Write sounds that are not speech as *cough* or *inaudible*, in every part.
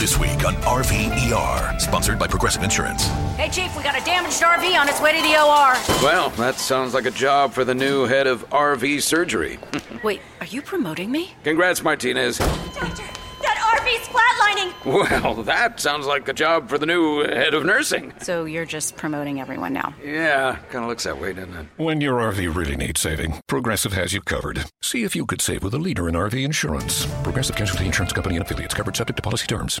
This week on RVER, sponsored by Progressive Insurance. Hey, Chief, we got a damaged RV on its way to the OR. Well, that sounds like a job for the new head of RV surgery. *laughs* Wait, are you promoting me? Congrats, Martinez. Doctor, that RV's flatlining. Well, that sounds like a job for the new head of nursing. So you're just promoting everyone now. Yeah, kind of looks that way, doesn't it? When your RV really needs saving, Progressive has you covered. See if you could save with a leader in RV insurance. Progressive Casualty Insurance Company and affiliates covered subject to policy terms.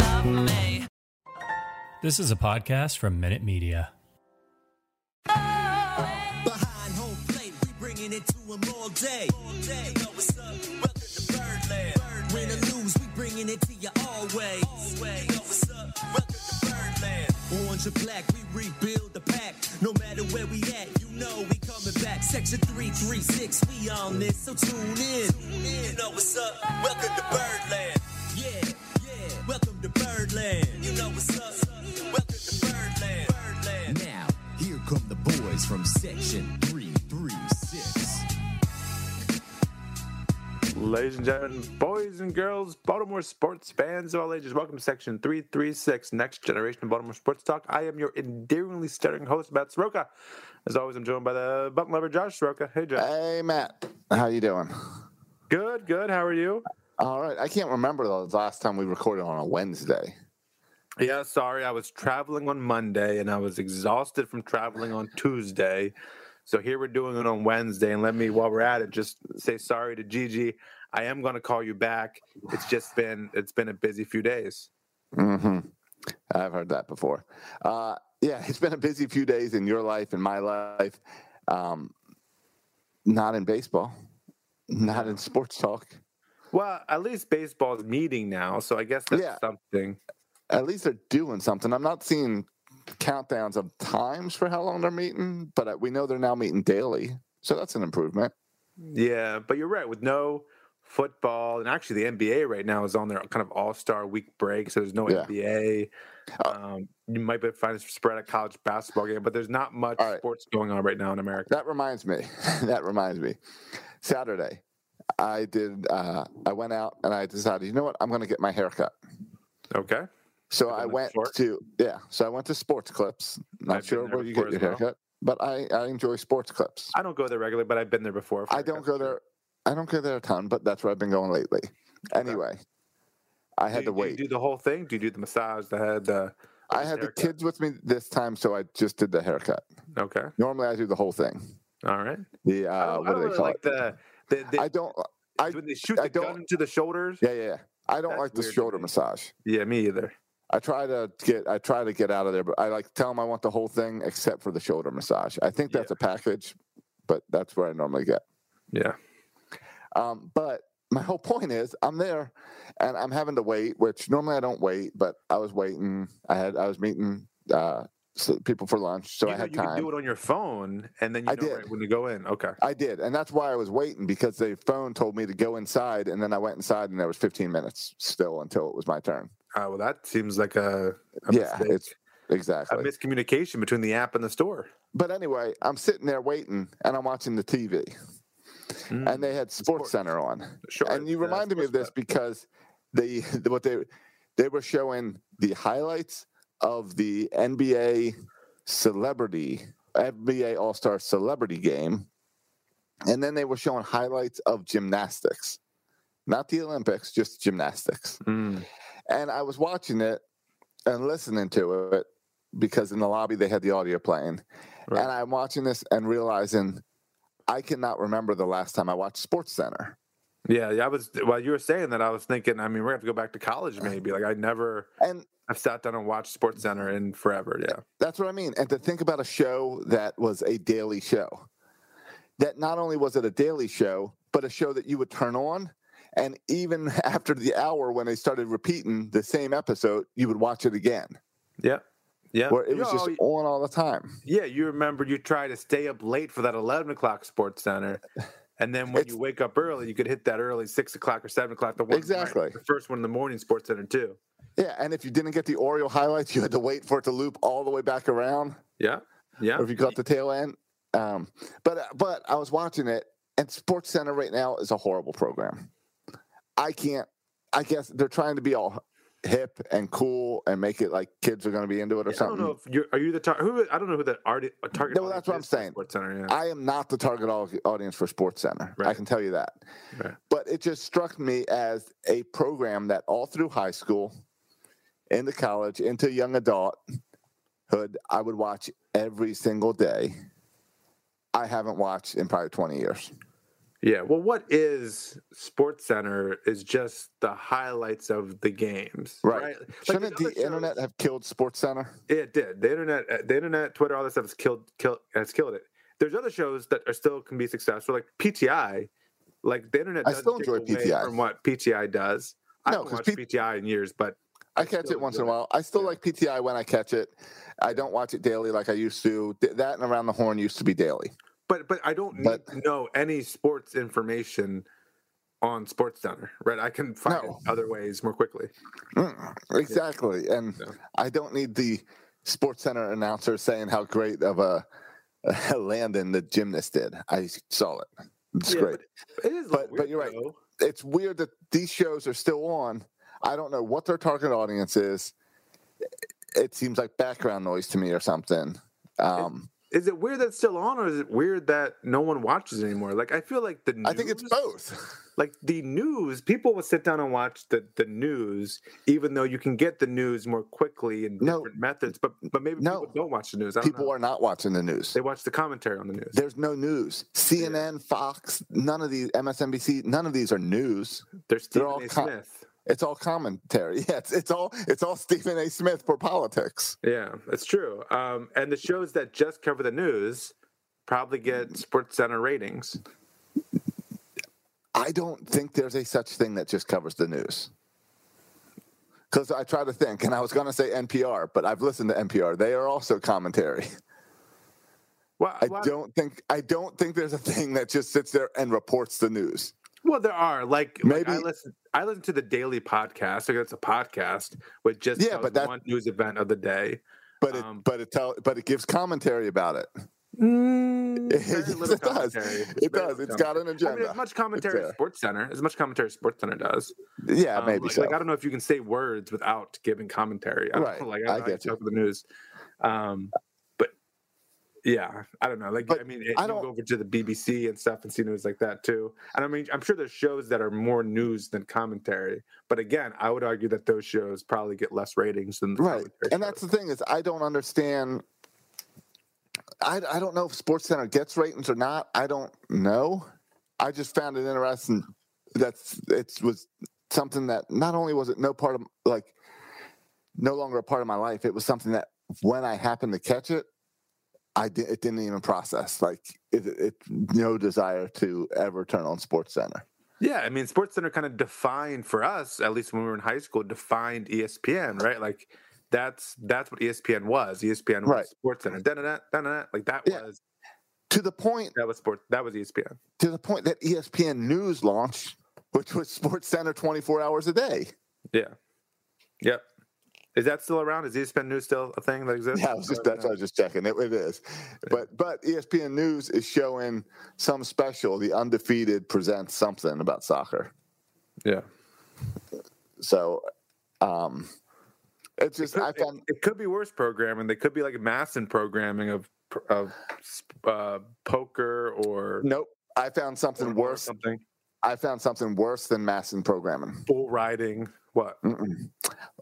This is a podcast from Minute Media. Behind home plate, we bringing it to 'em all day. Win or lose, we bringing it to you always. Orange or black, we rebuild the pack. No matter where we at, you know we coming back. Section 336, we on this, so tune in. You know what's up? Welcome to Birdland. Yeah, yeah. Welcome to Birdland. You know what's up? Boys from Section 336. Ladies and gentlemen, boys and girls, Baltimore sports fans of all ages, welcome to section 336, Next Generation of Baltimore Sports Talk. I am your endearingly stuttering host, Matt Soroka. As always, I'm joined by the button lover, Josh Soroka. Hey, Josh. Hey, Matt. How you doing? Good, good. How are you? All right. I can't remember the last time we recorded on a Wednesday. Yeah, sorry. I was traveling on Monday and I was exhausted from traveling on Tuesday. So here we're doing it on Wednesday. And let me, while we're at it, just say sorry to Gigi. I am going to call you back. It's just been it's been a busy few days. hmm I've heard that before. Uh, yeah, it's been a busy few days in your life and my life. Um, not in baseball, not in sports talk. Well, at least baseball's meeting now, so I guess that's Yeah. something. At least they're doing something. I'm not seeing countdowns of times for how long they're meeting, but uh, we know they're now meeting daily. So that's an improvement. Yeah, but you're right. With no football, and actually the NBA right now is on their kind of All Star Week break, so there's no Yeah. NBA. Um, you might be able to find a spread a college basketball game, but there's not much right. sports going on right now in America. That reminds me. *laughs* that reminds me. Saturday, I did. Uh, I went out and I decided, you know what? I'm going to get my hair cut. Okay. So I went short? to yeah. So I went to Sports Clips. Not I've sure where you get your well. haircut, but I I enjoy Sports Clips. I don't go there regularly, but I've been there before. I don't go there. I don't go there a ton, but that's where I've been going lately. Anyway, I had to do you wait. do the whole thing? Do you do the massage, the head, the? I had the kids with me this time, so I just did the haircut. Okay. Normally, I do the whole thing. All right. I uh, what do they call like it? the the, the I don't. I when they shoot I the gun don't- into the shoulders. yeah yeah. yeah. I don't That's like the shoulder massage. Yeah, me either. I try to get I try to get out of there, but I like tell them I want the whole thing except for the shoulder massage. I think that's a package, but that's where I normally get. Yeah. Um, but my whole point is I'm there and I'm having to wait, which normally I don't wait, but I was waiting. I had I was meeting uh, people for lunch, so you I had you can time. do it on your phone, and then you I know did. right when to go in. Okay. I did, and that's why I was waiting because the phone told me to go inside, and then I went inside, and there was 15 minutes still until it was my turn. Uh, well, that seems like a, a yeah, mistake. it's a miscommunication between the app and the store. But anyway, I'm sitting there waiting, and I'm watching the TV, and they had Sports Center on, Mm. Sure, and you reminded me of this because they *laughs* what they they were showing the highlights of the NBA celebrity NBA All Star Celebrity Game, and then they were showing highlights of gymnastics, not the Olympics, just gymnastics. Mm. And I was watching it and listening to it because in the lobby they had the audio playing, Right. and I'm watching this and realizing I cannot remember the last time I watched Sports Center. Yeah, yeah. I was while you were saying that, I was thinking. I mean, we're gonna have to go back to college, maybe. Like I never, And I've sat down and watched Sports Center in forever. Yeah. That's what I mean. And to think about a show that was a daily show, that not only was it a daily show, but a show that you would turn on And even *laughs* after the hour, when they started repeating the same episode, you would watch it again. Yeah. Yeah. Where it was Yo, just on all the time. Yeah, you remember you try to stay up late for that 11 o'clock Sports Center. And then when you wake up early, you could hit that early six o'clock or seven o'clock. The one, Exactly. The first one in the morning, Sports Center, too. Yeah, and if you didn't get the Oriole highlights, *laughs* you had to wait for it to loop all the way back around. Yeah. Yeah. Or if you got the tail end. Um, but but I was watching it, and Sports Center right now is a horrible program. I can't. I guess they're trying to be all hip and cool and make it like kids are going to be into it or something. I don't know if you're, are you the tar- who? I don't know who the art, target. No, that's what I'm audience is for saying. Sports Center. Yeah. I am not the target audience for Sports Center. I can tell you that. Right. But it just struck me as a program that all through high school, into college, into young adulthood, I would watch every single day. I haven't watched in probably 20 years. Yeah. Well, what is Sports Center is just the highlights of the games, Right. right? Shouldn't these the other internet have killed Sports Center? It did. The internet, uh, the internet, Twitter, all that stuff has killed, killed, has killed it. There's other shows that are still can be successful, like PTI. Like the internet, I still enjoy PTI. from what PTI does. I No, haven't watched P- PTI in years, but I catch it once in a while. I still like PTI when I catch it. I don't watch it daily like I used to. That and Around the Horn used to be daily. But but I don't need to know any sports information on Sports Center, right? I can find No. other ways more quickly. Mm, exactly. And Yeah. I don't need the Sports Center announcer saying how great of a, a Landon the gymnast did. I saw it. It's Yeah, great. but it is. But- but you're right. though. It's weird that these shows are still on. I don't know what their target audience is. It seems like background noise to me or something. Um, Is it weird that it's still on, or is it weird that no one watches anymore? Like I feel like the news, I think it's both. *laughs* Like the news, people will sit down and watch the, the news, even though you can get the news more quickly and No. different methods. But but maybe No. people don't watch the news. People know. are not watching the news. They watch the commentary on the news. There's no news. CNN, Fox, none of these, MSNBC, none of these are news. They're Stephen all A. com- Smith. It's all commentary. *laughs* Yeah, it's, it's all it's all Stephen A. Smith for politics. Yeah, it's true. Um, and the shows that just cover the news probably get Sports Center ratings. I don't think there's a such thing that just covers the news. Because I try to think, and I was going to say NPR, but I've listened to NPR. They are also commentary. Well, I well, don't think I don't think there's a thing that just sits there and reports the news. Well, there are like like, I Maybe- listen. I listen to the daily podcast. Like it's a podcast with just Yeah, but that- one news event of the day. But it Um, but it tell but it gives commentary about it. Mm, *laughs* little it does. It does. It's got an commentary. I mean, agenda. as much commentary as Sports Center, as much commentary as Sports Center does. Yeah, Um, maybe like, so. like, I don't know if you can say words without giving commentary. I don't Right, know, like I, I don't know how get you. the news. Um, yeah, I don't know. Like But I mean, it, I you don't- go over to the BBC and stuff and see news like that too. And I mean, I'm sure there's shows that are more news than commentary. But again, I would argue that those shows probably get less ratings than the right commentary and that's the thing is i don't understand I, I don't know if sports center gets ratings or not i don't know i just found it interesting that's it was something that not only was it no part of like no longer a part of my life it was something that when i happened to catch it i did it didn't even process like it, it no desire to ever turn on sports center Yeah, I mean, Sports Center kind of defined for us, at least when we were in high school, defined ESPN, right? Like that's that's what ESPN was. ESPN was Right. Sports Center. Da-da-da, da-da-da. Like that Yeah. was to the point that was sports. That was ESPN. to the point that espn news launched which was sports center 24 hours a day Yeah. Yep. Is that still around? Is ESPN News still a thing that exists? Yeah, I was just that's what I was just checking. It, it is, but but ESPN News is showing some special. The undefeated presents something about soccer. Yeah. So, um, it's just Could- I it, found it could be worse programming. They could be like Masson programming of of uh, poker or nope. I found something worse. Something I found something worse than Masson programming. bull riding. What?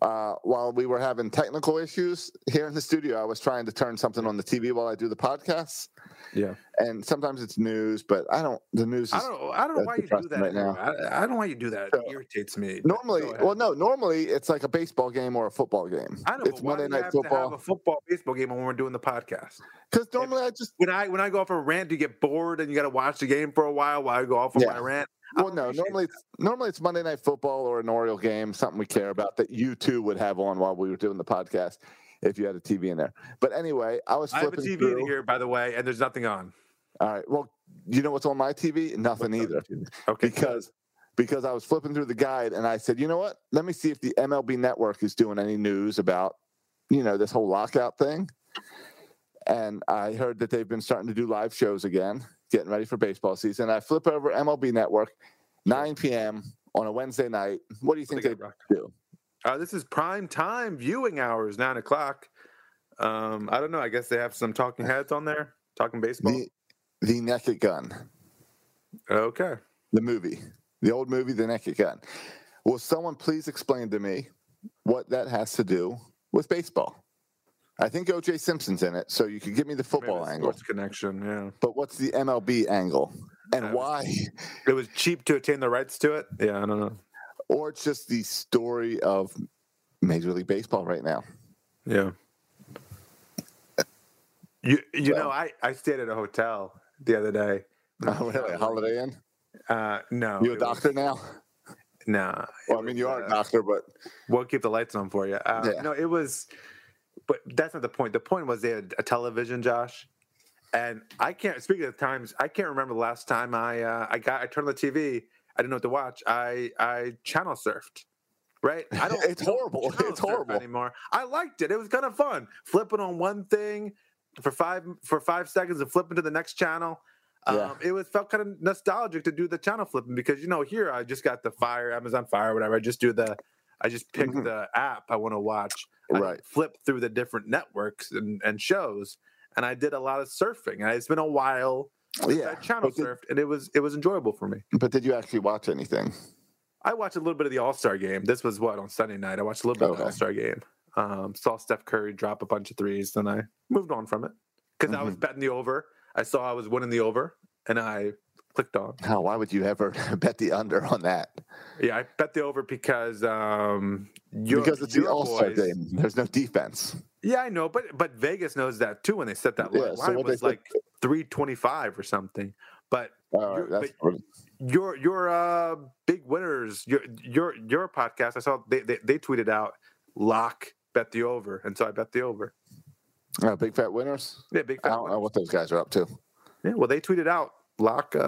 Uh, while we were having technical issues here in the studio, I was trying to turn something on the TV while I do the podcast. Yeah. And sometimes it's news, but I don't. The news. Is, I don't. I don't know why you do that right now. I, I don't know why you do that. So, it irritates me. Normally, well, no. Normally, it's like a baseball game or a football game. I know. It's Monday Night have to have Football. a football baseball game when we're doing the podcast? Because normally, I just When I when I go off a rant, you get bored and you got to watch the game for a while while I go off on Yeah. my rant. Well, no. Normally, it's normally it's Monday Night Football or an Oriole game, something we care about that you too would have on while we were doing the podcast if you had a TV in there. But anyway, I was I have a flipping TV through. in here, by the way, and there's nothing on. All right. Well, you know what's on my TV? Nothing What's either. TV? Okay, Because because I was flipping through the guide and I said, you know what? Let me see if the MLB Network is doing any news about you know this whole lockout thing. And I heard that they've been starting to do live shows again, getting ready for baseball season. I flip over MLB Network, 9 p.m. on a Wednesday night. What do you think they they got, Rock? do? Uh, this is prime time viewing hours, nine o'clock. Um, I don't know. I guess they have some talking *sighs* heads on there, talking baseball. The the Naked Gun. okay. the movie, the old movie, The Naked Gun. Will someone please explain to me what that has to do with baseball? I think O.J. Simpson's in it, so you could give me the football angle. Sports connection. Yeah. But what's the MLB angle, and why? *laughs* It was cheap to attain the rights to it. Yeah, I don't know. Or it's just the story of Major League Baseball right now. Yeah. You you Well- know I I stayed at a hotel the other day. *laughs* Oh, really? *laughs* Holiday Inn? Uh, no. You a it was- doctor now? Nah. Well, I mean, was, you are a uh, doctor, but We'll keep the lights on for you. Uh, Yeah. No, it was, but that's not the point. The point was they had a television, Josh, and I can't. Speaking of times, I can't remember the last time I uh, I got I turned on the TV. I didn't know what to watch. I I channel surfed. Right, I don't. It's horrible. *laughs* It's horrible. anymore. I liked it. It was kind of fun. Flipping on one thing for five for five seconds and flipping to the next channel. Um, Yeah. It was felt kind of nostalgic to do the channel flipping because you know here I just got the Fire Amazon Fire whatever. I just do the I just pick Mhm. the app I want to watch. I Right. flip through the different networks and, and shows, and I did a lot of surfing. And it's been a while yeah. I channel did, surfed, and it was it was enjoyable for me. but did you actually watch anything? I watched a little bit of the All Star game. This was what on Sunday night. I watched a little bit of the All Star game. Um, saw Steph Curry drop a bunch of threes, then I moved on from it because I was Mm-hmm. betting the over. I saw I was winning the over, and I clicked on. How? Why would you ever *laughs* bet the under on that? Yeah, I bet the over because um, your, because it's the All Star game. There's no defense. Yeah, I know, but but Vegas knows that too when they set that line. Yeah, so line what was like three twenty five or something. But but your your uh big winners, your your your podcast. I saw they they, they tweeted out lock bet the over, and so I bet the over. uh, big fat winners. Yeah, big fat. I don't know what those guys are up to. Yeah, well, they tweeted out lock uh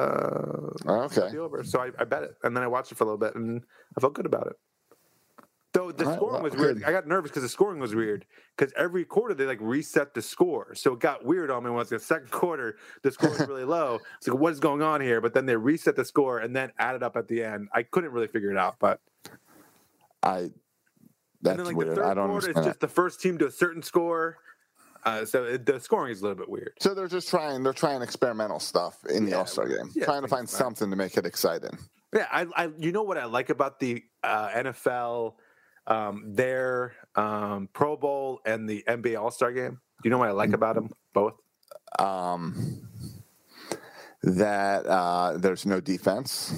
Oh, bet okay. the over, so I, I bet it, and then I watched it for a little bit, and I felt good about it. Though the right, scoring well, was weird. good. I got nervous because the scoring was weird. Because every quarter they like reset the score, so it got weird on me. When the second *laughs* quarter, the score was really low. It's like, what is going on here? But then they reset the score and then added up at the end. I couldn't really figure it out, but I. That's then like weird. I don't quarter, understand. it's that. just the first team to a certain score. Uh, so it, the scoring is a little bit weird. So they're just trying. They're trying experimental stuff in the Yeah, All Star game, yeah, trying to find something to make it exciting. Yeah, I, I you know what I like about the uh, NFL, um, their um, Pro Bowl and the NBA All Star game. Do you know what I like about them both? Um, that uh, there's no defense.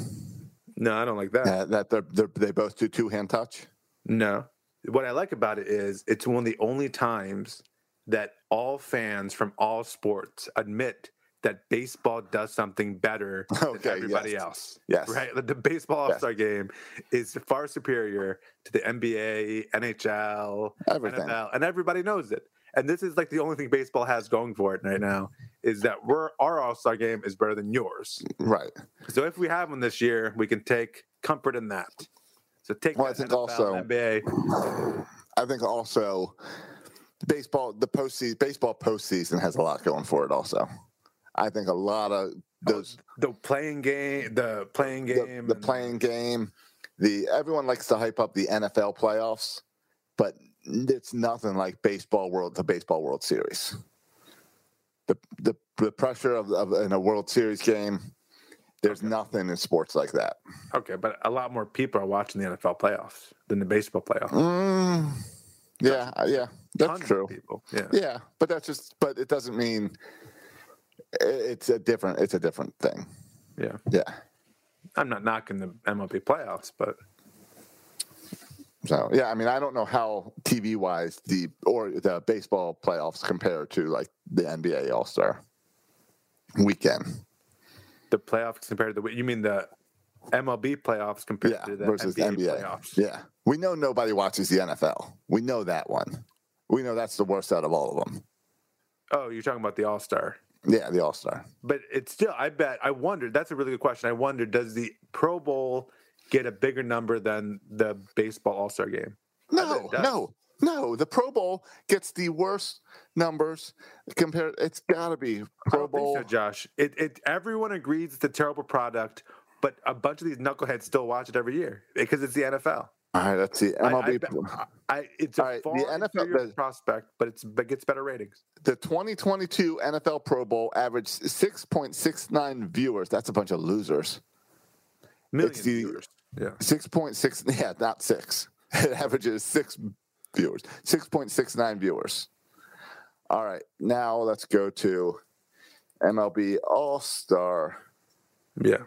No, I don't like that. Uh, that they're, they're they both do two hand touch. No. What I like about it is it's one of the only times that all fans from all sports admit that baseball does something better than everybody yes. else. Yes. Right? The baseball Yes. All Star game is far superior to the NBA, NHL, Everything. NFL, and everybody knows it. And this is like the only thing baseball has going for it right now is that we're our All Star game is better than yours. Right. So if we have one this year, we can take comfort in that. So take Well, I think NFL, also- NBA. *sighs* I think also baseball the postseason baseball postseason has a lot going for it. Also, I think a lot of those the playing game, the playing game, the and- playing game, the everyone likes to hype up the NFL playoffs, but it's nothing like baseball world the baseball World Series. The the, the pressure of, of in a World Series game, There's nothing in sports like that. Okay, but a lot more people are watching the NFL playoffs than the baseball playoffs. Mm, yeah, uh, yeah, that's true. people. Yeah. Yeah, but that's just. But it doesn't mean it's a different. It's a different thing. Yeah. Yeah. I'm not knocking the MLB playoffs, but So yeah, I mean, I don't know how TV wise the or the baseball playoffs compare to like the NBA All Star weekend. the playoffs compared to the you mean the MLB playoffs compared Yeah, to the versus NBA, NBA. playoffs? Yeah, we know nobody watches the NFL. We know that one. We know that's the worst out of all of them. Oh, you're talking about the All Star. Yeah, the All Star. But it's still, I bet, I wondered, that's a really good question. I wonder, does the Pro Bowl get a bigger number than the baseball All Star game? No, no, no. The Pro Bowl gets the worst numbers compared. It's got to be Pro Bowl. so, Josh. It, it, everyone agrees it's a terrible product, but a bunch of these knuckleheads still watch it every year because it's the NFL. All right, let's see. I- I MLB. I, it's a All right, the NFL the- prospect, but it's but gets better ratings. the 2022 NFL Pro Bowl averaged 6.69 viewers. That's a bunch of losers. Millions the- viewers. Yeah. 6.6, yeah, not six. *laughs* It averages six viewers, 6.69 viewers. All right, now let's go to MLB All Star Yeah.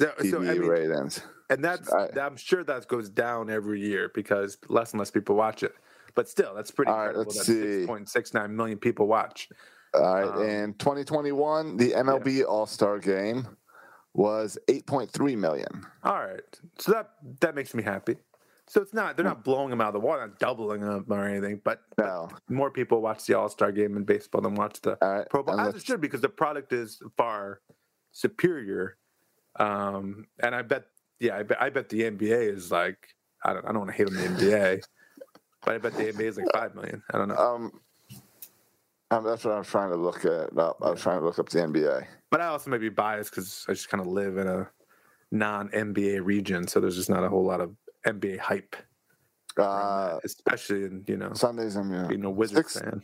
So, TV so, I mean, ratings. And that's I- I'm sure that goes down every year because less and less people watch it. But still, that's pretty All right, incredible let's that see. 6.69 million people watch. All right, Um, in 2021, the MLB All Star game was 8.3 million. All right, so that that makes me happy. So it's not they're not blowing them out of the water, not doubling them or anything, but No. more people watch the All Star game in baseball than watch the right, Pro Bowl. As it should because the product is far superior. Um, and I bet, yeah, I bet, I bet the NBA is like I don't I don't want to hate on the NBA, but I bet the NBA is like five million. I don't know. Um, um, that's what I was trying to look at up. I was trying to look up the NBA. But I also may be biased because I just kind of live in a non NBA region, so there's just not a whole lot of NBA hype, Uh, especially in you know Sundays, I'm yeah. being a Wizards Six- fan.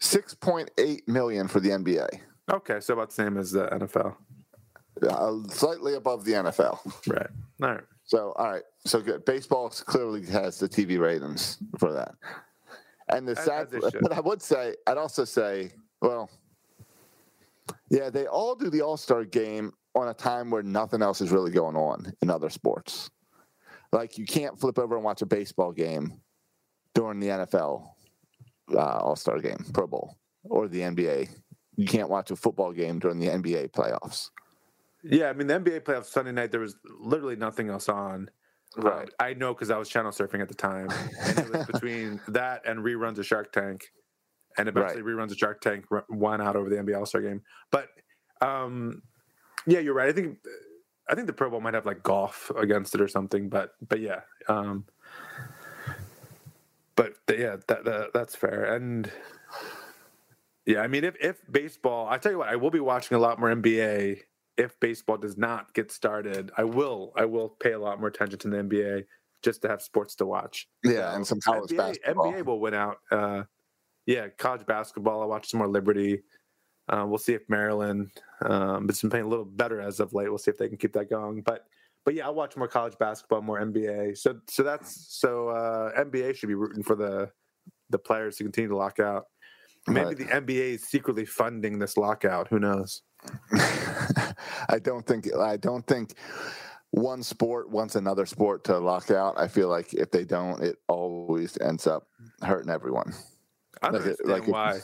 6.8 million for the NBA, Okay, so about the same as the NFL, uh, slightly above the NFL. right? All right. So, all right, so good. Baseball clearly has the TV ratings for that. And the sad, but *laughs* I would say, I'd also say, well, yeah, they all do the All Star game on a time where nothing else is really going on in other sports. Like you can't flip over and watch a baseball game during the NFL uh, All Star game, Pro Bowl, or the NBA. You can't watch a football game during the NBA playoffs. Yeah, I mean the NBA playoffs Sunday night. There was literally nothing else on. Right. Um, I know because I was channel surfing at the time, and it was *laughs* between that and reruns of Shark Tank, and eventually reruns of Shark Tank won out over the NBA All Star Game. But um, yeah, you're right. I think I think the Pro Bowl might have like golf against it or something. But but yeah, um, but yeah, that, that that's fair. And yeah, I mean, if if baseball, I tell you what, I will be watching a lot more NBA if baseball does not get started. I will I will pay a lot more attention to the NBA just to have sports to watch. Yeah, and some college NBA, basketball. NBA will win out. Uh, yeah, college basketball. I'll watch some more Liberty. Uh, we'll see if Maryland. Um, it's been playing a little better as of late. We'll see if they can keep that going. But but yeah, I'll watch more college basketball, more NBA. So so that's so uh, NBA should be rooting for the the players to continue to lock out. Maybe Right. the NBA is secretly funding this lockout. Who knows? *laughs* I don't think I don't think one sport wants another sport to lock out. I feel like if they don't, it always ends up hurting everyone. I don't Like it- understand like it- why.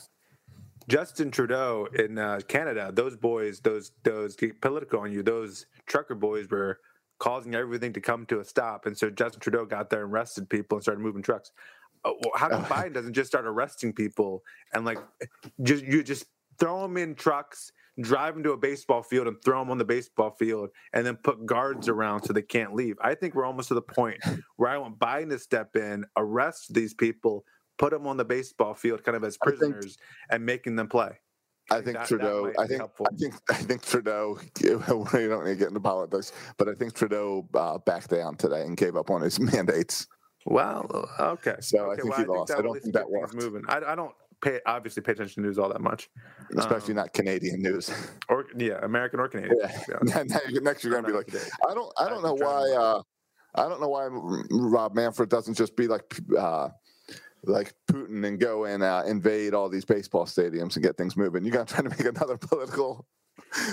Justin Trudeau in uh, Canada, those boys, those those political on you, those trucker boys were causing everything to come to a stop, and so Justin Trudeau got there and arrested people and started moving trucks. Uh, well, how come Biden doesn't just start arresting people and like just you just throw them in trucks, drive them to a baseball field, and throw them on the baseball field, and then put guards around so they can't leave? I think we're almost to the point where I want Biden to step in, arrest these people, put them on the baseball field, kind of as I think- prisoners, and making them play. I think that- that Trudeau. might I think. helpful. I think. I think Trudeau. *laughs* We don't need to get into politics, but I think Trudeau uh, backed down today and gave up on his *laughs* mandates. Well, okay. So I think well, he lost. I don't think that worked. Moving. I, I don't pay obviously pay attention to news all that much, especially Um, not Canadian news. or yeah, American or Canadian. Yeah. to be *laughs* honest. Now you- Next, you're gonna be like, I don't, I don't know why, uh, I don't know why Rob Manfred doesn't just be like, uh, like Putin and go and uh, invade all these baseball stadiums and get things moving. You got to try to make another *laughs* political,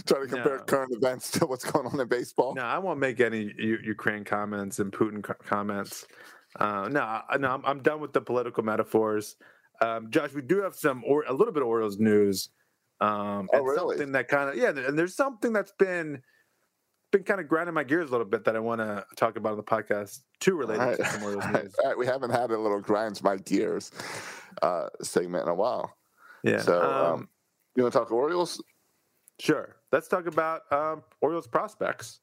try to compare No. current events to what's going on in baseball. No, I won't make any U- Ukraine comments and Putin co- comments. Uh, no, no, I'm, I'm done with the political metaphors. Um, Josh, we do have some or a little bit of Orioles news. Um, Oh, and really? Something that kind of yeah, and there's something that's been been kind of grinding my gears a little bit that I want to talk about on the podcast too, related right. to some Orioles *laughs* news. All right. We haven't had a little grinds my gears uh, segment in a while. Yeah. So, um, um, you want to talk Orioles? sure. Let's talk about um, Orioles prospects.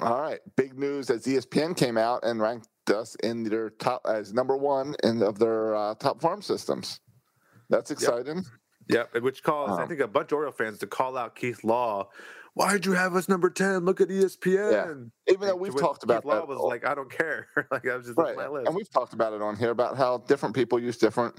All right. Big news as ESPN came out and ranked us in their top as number one in of their uh, top farm systems. That's exciting. Yep, which caused I Um, think a bunch of Oriole fans to call out Keith Law. Why'd you have us number ten? Look at ESPN. Even though And we've talked about Keith Law was all- like, I don't care. *laughs* like I was just Right. looking my list. And we've talked about it on here about how different people use different.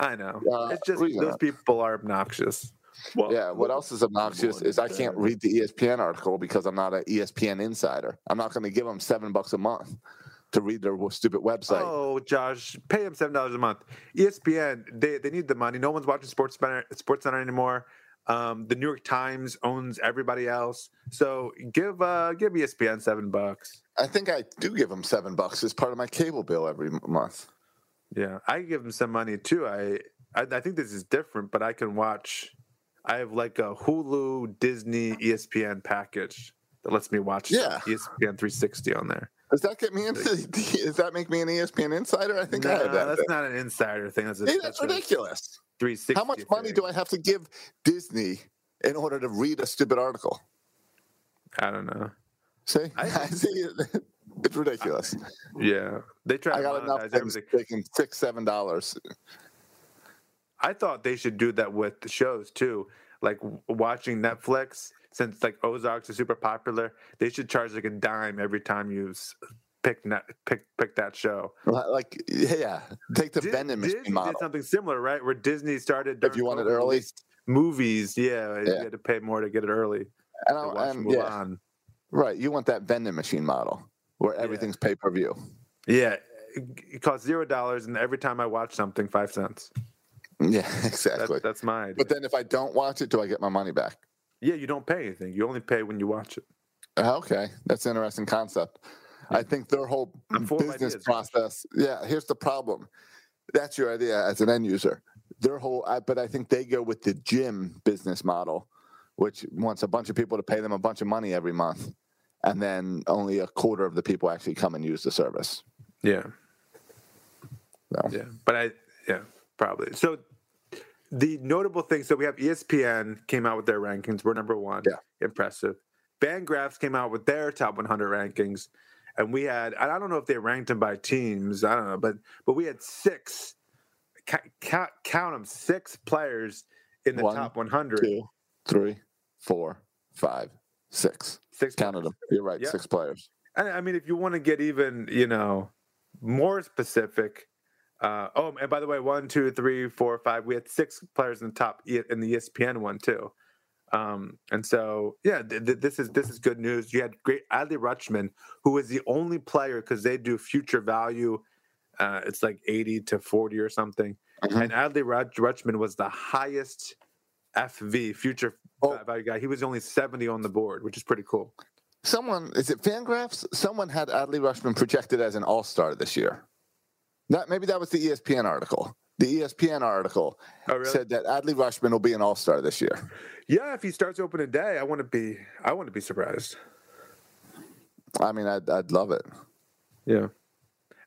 I know. uh, it's just reason. those people are obnoxious. Well, yeah. What else is obnoxious is I can't read the ESPN article because I'm not an ESPN insider. I'm not going to give them seven bucks a month to read their stupid website. Oh, Josh, pay them seven dollars a month. ESPN, they, they need the money. No one's watching Sports Center, Sports Center anymore. Um, the New York Times owns everybody else, so give uh, give ESPN seven bucks. I think I do give them seven bucks as part of my cable bill every month. Yeah, I give them some money too. I, I I think this is different, but I can watch. I have like a Hulu, Disney, ESPN package that lets me watch Yeah. ESPN 360 on there. Does that get me into? *laughs* Does that make me an ESPN insider? I think I No, have that. that's not an insider thing. That's, a, Hey, that's a ridiculous. 360. How much money do I have to give Disney in order to read a stupid article? I don't know. See, I- *laughs* I see it. It's ridiculous. Yeah, they try I got enough things taking six, seven dollars. I thought they should do that with the shows too. Like watching Netflix, since like Ozarks are super popular, they should charge like a dime every time you pick net, pick pick that show. Like, yeah, take the Dis- vending Disney machine did model. something similar, right? Where Disney started. If you during want it early. Movies, yeah, you had to pay more to get it early. And, I, watch and yeah, right. You want that vending machine model where everything's pay per view. Yeah, it costs zero dollars, and every time I watch something, five cents. Yeah, That's, *laughs* exactly. that's my idea. But then if I don't watch it, do I get my money back? Yeah, you don't pay anything. You only pay when you watch it. Uh, Okay, that's an interesting concept. I think their whole I'm full of business ideas, process. Yeah, here's the problem. That's your idea as an end user. Their whole, I, but I think they go with the gym business model, which wants a bunch of people to pay them a bunch of money every month, and then only a quarter of the people actually come and use the service. Yeah. So, Yeah, but I yeah probably. So the notable thing. So we have ESPN came out with their rankings. We're number one. Yeah. impressive. Fangraphs came out with their top 100 rankings, and we had, I don't know if they ranked them by teams. I don't know, but but we had six. Count, count, them six players in the One, top 100. two, three, four, five, six. Six Counted them. You're right. Yeah. Six players. And I mean, if you want to get even, you know, more specific. Uh, oh, and by the way, one, two, three, four, five. We had six players in the top in the ESPN one too. Um, and so, yeah, th- th- this is this is good news. You had great Adley Rutschman, who was the only player because they do future value. Uh, it's like eighty to forty or something. Mhm. And Adley Rut- Rutschman was the highest FV future Oh. value guy. He was only seventy on the board, which is pretty cool. Someone is it Fangraphs? Someone had Adley Rutschman projected as an All Star this year. That maybe that was the ESPN article. The ESPN article Oh, really? said that Adley Rutschman will be an All Star this year. Yeah, if he starts opening day, I want to be. I want to be surprised. I mean, I'd, I'd love it. Yeah,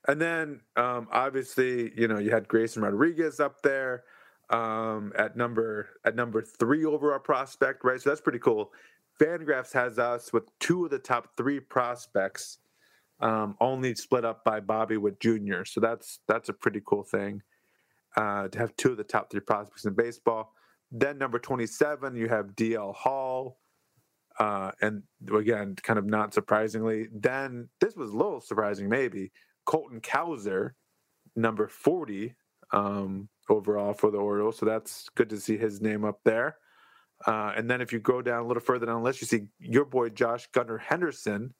and then um, obviously, you know, you had Grayson Rodriguez up there um, at number at number three overall prospect, right? So that's pretty cool. Fangraphs has us with two of the top three prospects, um, only split up by Bobby Witt Jr. So that's that's a pretty cool thing uh, to have two of the top three prospects in baseball. Then number twenty-seven, you have DL Hall. Uh, and again, kind of not surprisingly, then this was a little surprising, maybe Colton Cowser, number 40. Um, overall for the Orioles. So that's good to see his name up there. Uh, and then if you go down a little further down the list, you see your boy Josh Gunnar Henderson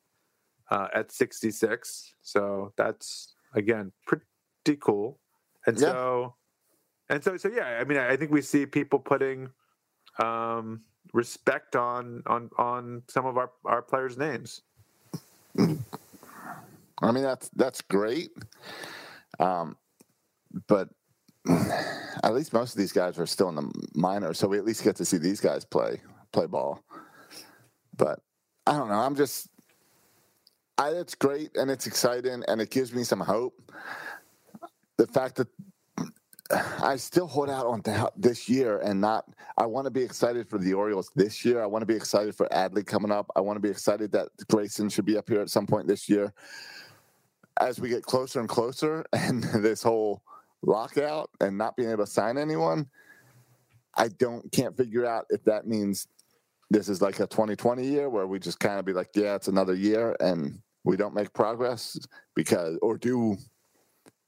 uh, at 66. So that's again pretty cool. And Yeah. so, and so, so yeah. I mean, I I think we see people putting um, respect on on on some of our our players' names. I mean, that's that's great. Um, but at least most of these guys are still in the minors, so we at least get to see these guys play play ball. But I don't know. I'm just, I, it's great and it's exciting and it gives me some hope. The fact that I still hold out on that this year and not. I want to be excited for the Orioles this year. I want to be excited for Adley coming up. I want to be excited that Grayson should be up here at some point this year. As we get closer and closer, *laughs* and this whole lockout and not being able to sign anyone, I don't can't figure out if that means this is like a 2020 year where we just kind of be like, yeah, it's another year, and we don't make progress because, or do,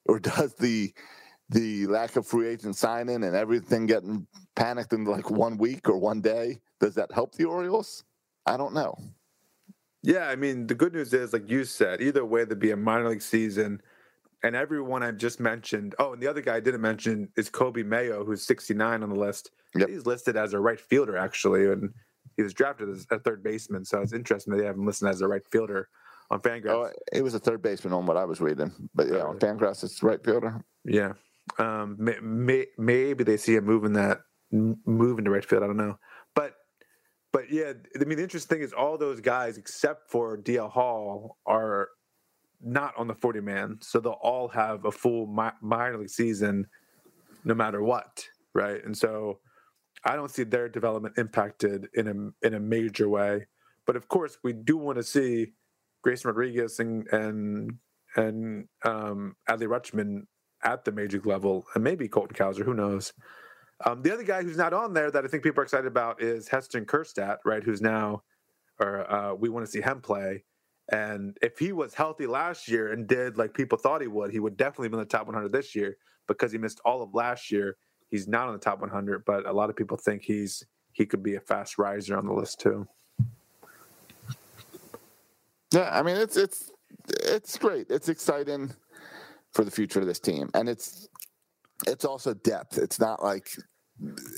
or *laughs* does the the lack of free agent signing and everything getting panicked in like one week or one day does that help the Orioles? I don't know. Yeah, I mean, the good news is, like you said, either way, there'd be a minor league season, and everyone I've just mentioned. Oh, and the other guy I didn't mention is Coby Mayo, who's 69 on the list. He's listed as a right fielder, actually, and he was drafted as a third baseman. So it's interesting that they have him listed as a right fielder on Fangraphs. Oh, it was a third baseman on what I was reading, but yeah, on Fangraphs it's right fielder. Yeah. Um, may, may, maybe they see him moving that moving to right field. I don't know, but but yeah, I mean the interesting thing is all those guys except for DL Hall are not on the forty man, so they'll all have a full mi- minor league season, no matter what, right? And so I don't see their development impacted in a in a major way. But of course, we do want to see Grayson Rodriguez and and and um, Adley Rutschman at the major league level, and maybe Colton Cowser. Who knows? Um, the other guy who's not on there that I think people are excited about is Heston Kjerstad, right? Who's now, or uh, we want to see him play. And if he was healthy last year and did like people thought he would, he would definitely be in the top 100 this year because he missed all of last year. He's not on the top 100, but a lot of people think he's he could be a fast riser on the list too. Yeah, I mean it's it's it's great. It's exciting for the future of this team, and it's it's also depth. It's not like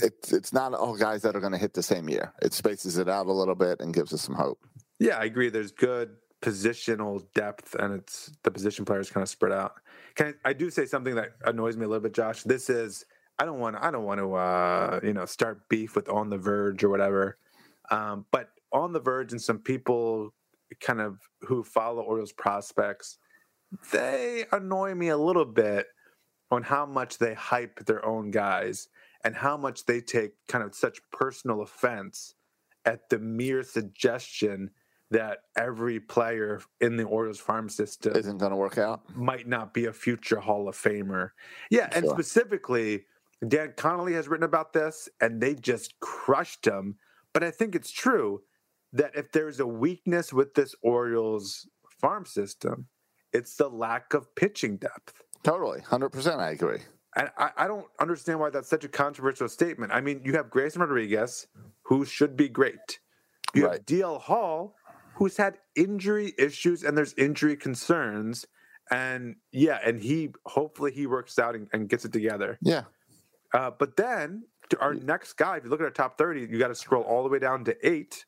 it's it's not all guys that are going to hit the same year. It spaces it out a little bit and gives us some hope. Yeah, I agree. There's good positional depth, and it's the position players kind of spread out. Can I, I do say something that annoys me a little bit, Josh? This is I don't want I don't want to uh, you know start beef with on the verge or whatever, um, but on the verge and some people kind of who follow Orioles prospects, they annoy me a little bit on how much they hype their own guys and how much they take kind of such personal offense at the mere suggestion that every player in the Orioles farm system Isn't going to work out. might not be a future Hall of Famer. Yeah, and specifically, Dan Connolly has written about this, and they just crushed him. But I think it's true that if there's a weakness with this Orioles farm system, it's the lack of pitching depth. Totally, hundred percent. I agree. And I, I don't understand why that's such a controversial statement. I mean, you have Grayson Rodriguez, who should be great. You have DL Hall, who's had injury issues and there's injury concerns. And yeah, and he hopefully he works out and, and gets it together. Yeah. Uh, but then to our next guy, if you look at our top 30, you got to scroll all the way down to eight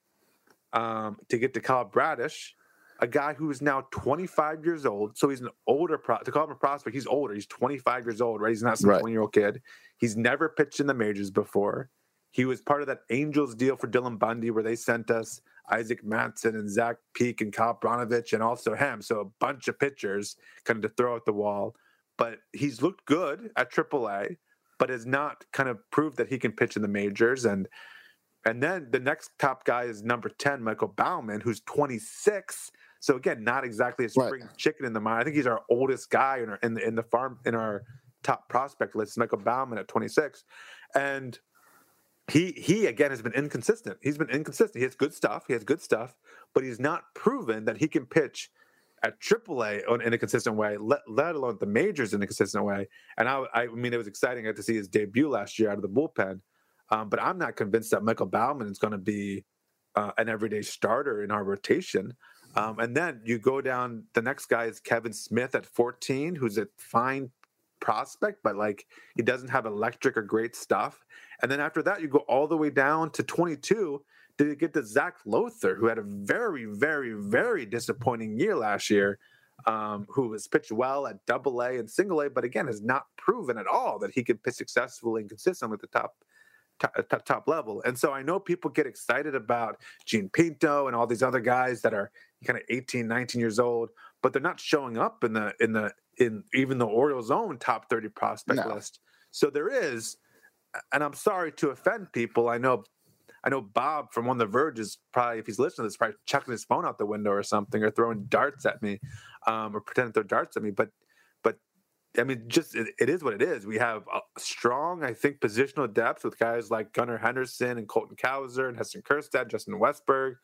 um, to get to Kyle Bradish, a guy who is now 25 years old. So he's an older pro to call him a prospect. He's older. He's 25 years old, right? He's not some Right. 20 year old kid. He's never pitched in the majors before. He was part of that Angels deal for Dylan Bundy, where they sent us Isaac Mattson and Zach Peek and Kyle Brnovich and also him. So a bunch of pitchers kind of to throw at the wall. But he's looked good at AAA, but has not kind of proved that he can pitch in the majors. And and then the next top guy is number 10, Michael Baumann, who's 26. So again, not exactly a spring chicken in the mind. I think he's our oldest guy in our in the in the farm in our top prospect list, Michael Baumann at 26. And he he again has been inconsistent. He's been inconsistent. He has good stuff. He has good stuff, but he's not proven that he can pitch at AAA in a consistent way, let, let alone the majors in a consistent way. And I, I mean, it was exciting to see his debut last year out of the bullpen. Um, but I'm not convinced that Michael Baumann is going to be uh, an everyday starter in our rotation. Um, and then you go down. The next guy is Kevin Smith at 14, who's a fine prospect, but like he doesn't have electric or great stuff. And then after that, you go all the way down to 22 to get to Zach Lowther, who had a very, very, very disappointing year last year. Um, who has pitched well at Double A and Single A, but again has not proven at all that he can pitch successfully and consistently at the top top, top, top level. And so I know people get excited about Gene Pinto and all these other guys that are kind of 18, 19 years old, but they're not showing up in the in the in even the Orioles' own top 30 prospect No. list. So there is, and I'm sorry to offend people. I know I know Bob from On the Verge is probably, if he's listening to this, probably chucking his phone out the window or something, or throwing darts at me, um, or pretending to throw darts at me. But, but I mean, just it, it is what it is. We have a strong, I think, positional depth with guys like Gunnar Henderson and Colton Cowser and Heston Kjerstad, Justin Westburg,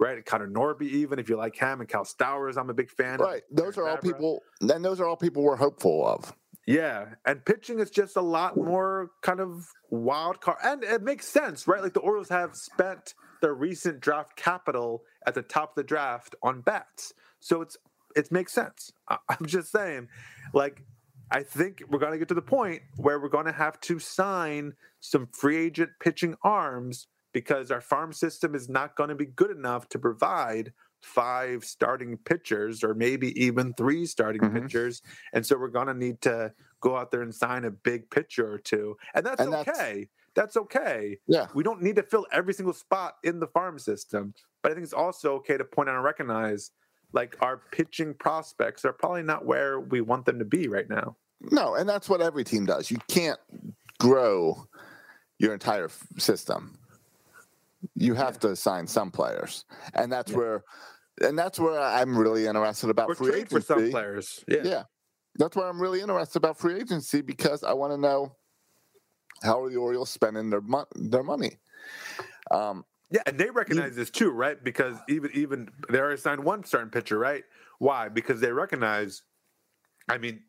right? And Connor Norby, even if you like him, and Cal Stowers, I'm a big fan. of. Right. Those are all people. Then those are all people we're hopeful of. Yeah, and pitching is just a lot more kind of wild card, and it makes sense, right? Like the Orioles have spent their recent draft capital at the top of the draft on bats, so it's it makes sense. *laughs* I'm just saying, like, I think we're going to get to the point where we're going to have to sign some free agent pitching arms because our farm system is not going to be good enough to provide five starting pitchers or maybe even three starting Mhm. pitchers. And so we're going to need to go out there and sign a big pitcher or two. And that's And okay. That's, okay. Yeah. We don't need to fill every single spot in the farm system. But I think it's also okay to point out and recognize like our pitching prospects are probably not where we want them to be right now. No, and that's what every team does. You can't grow your entire system. You have to sign some players, and that's where, and that's where I'm really interested about Or free trade agency. for some players. Yeah. yeah, that's where I'm really interested about free agency because I want to know how are the Orioles spending their mon- their money. Um, Yeah, and they recognize this too, right? Because even even they already signed one starting pitcher, right? Why? Because they recognize, I mean,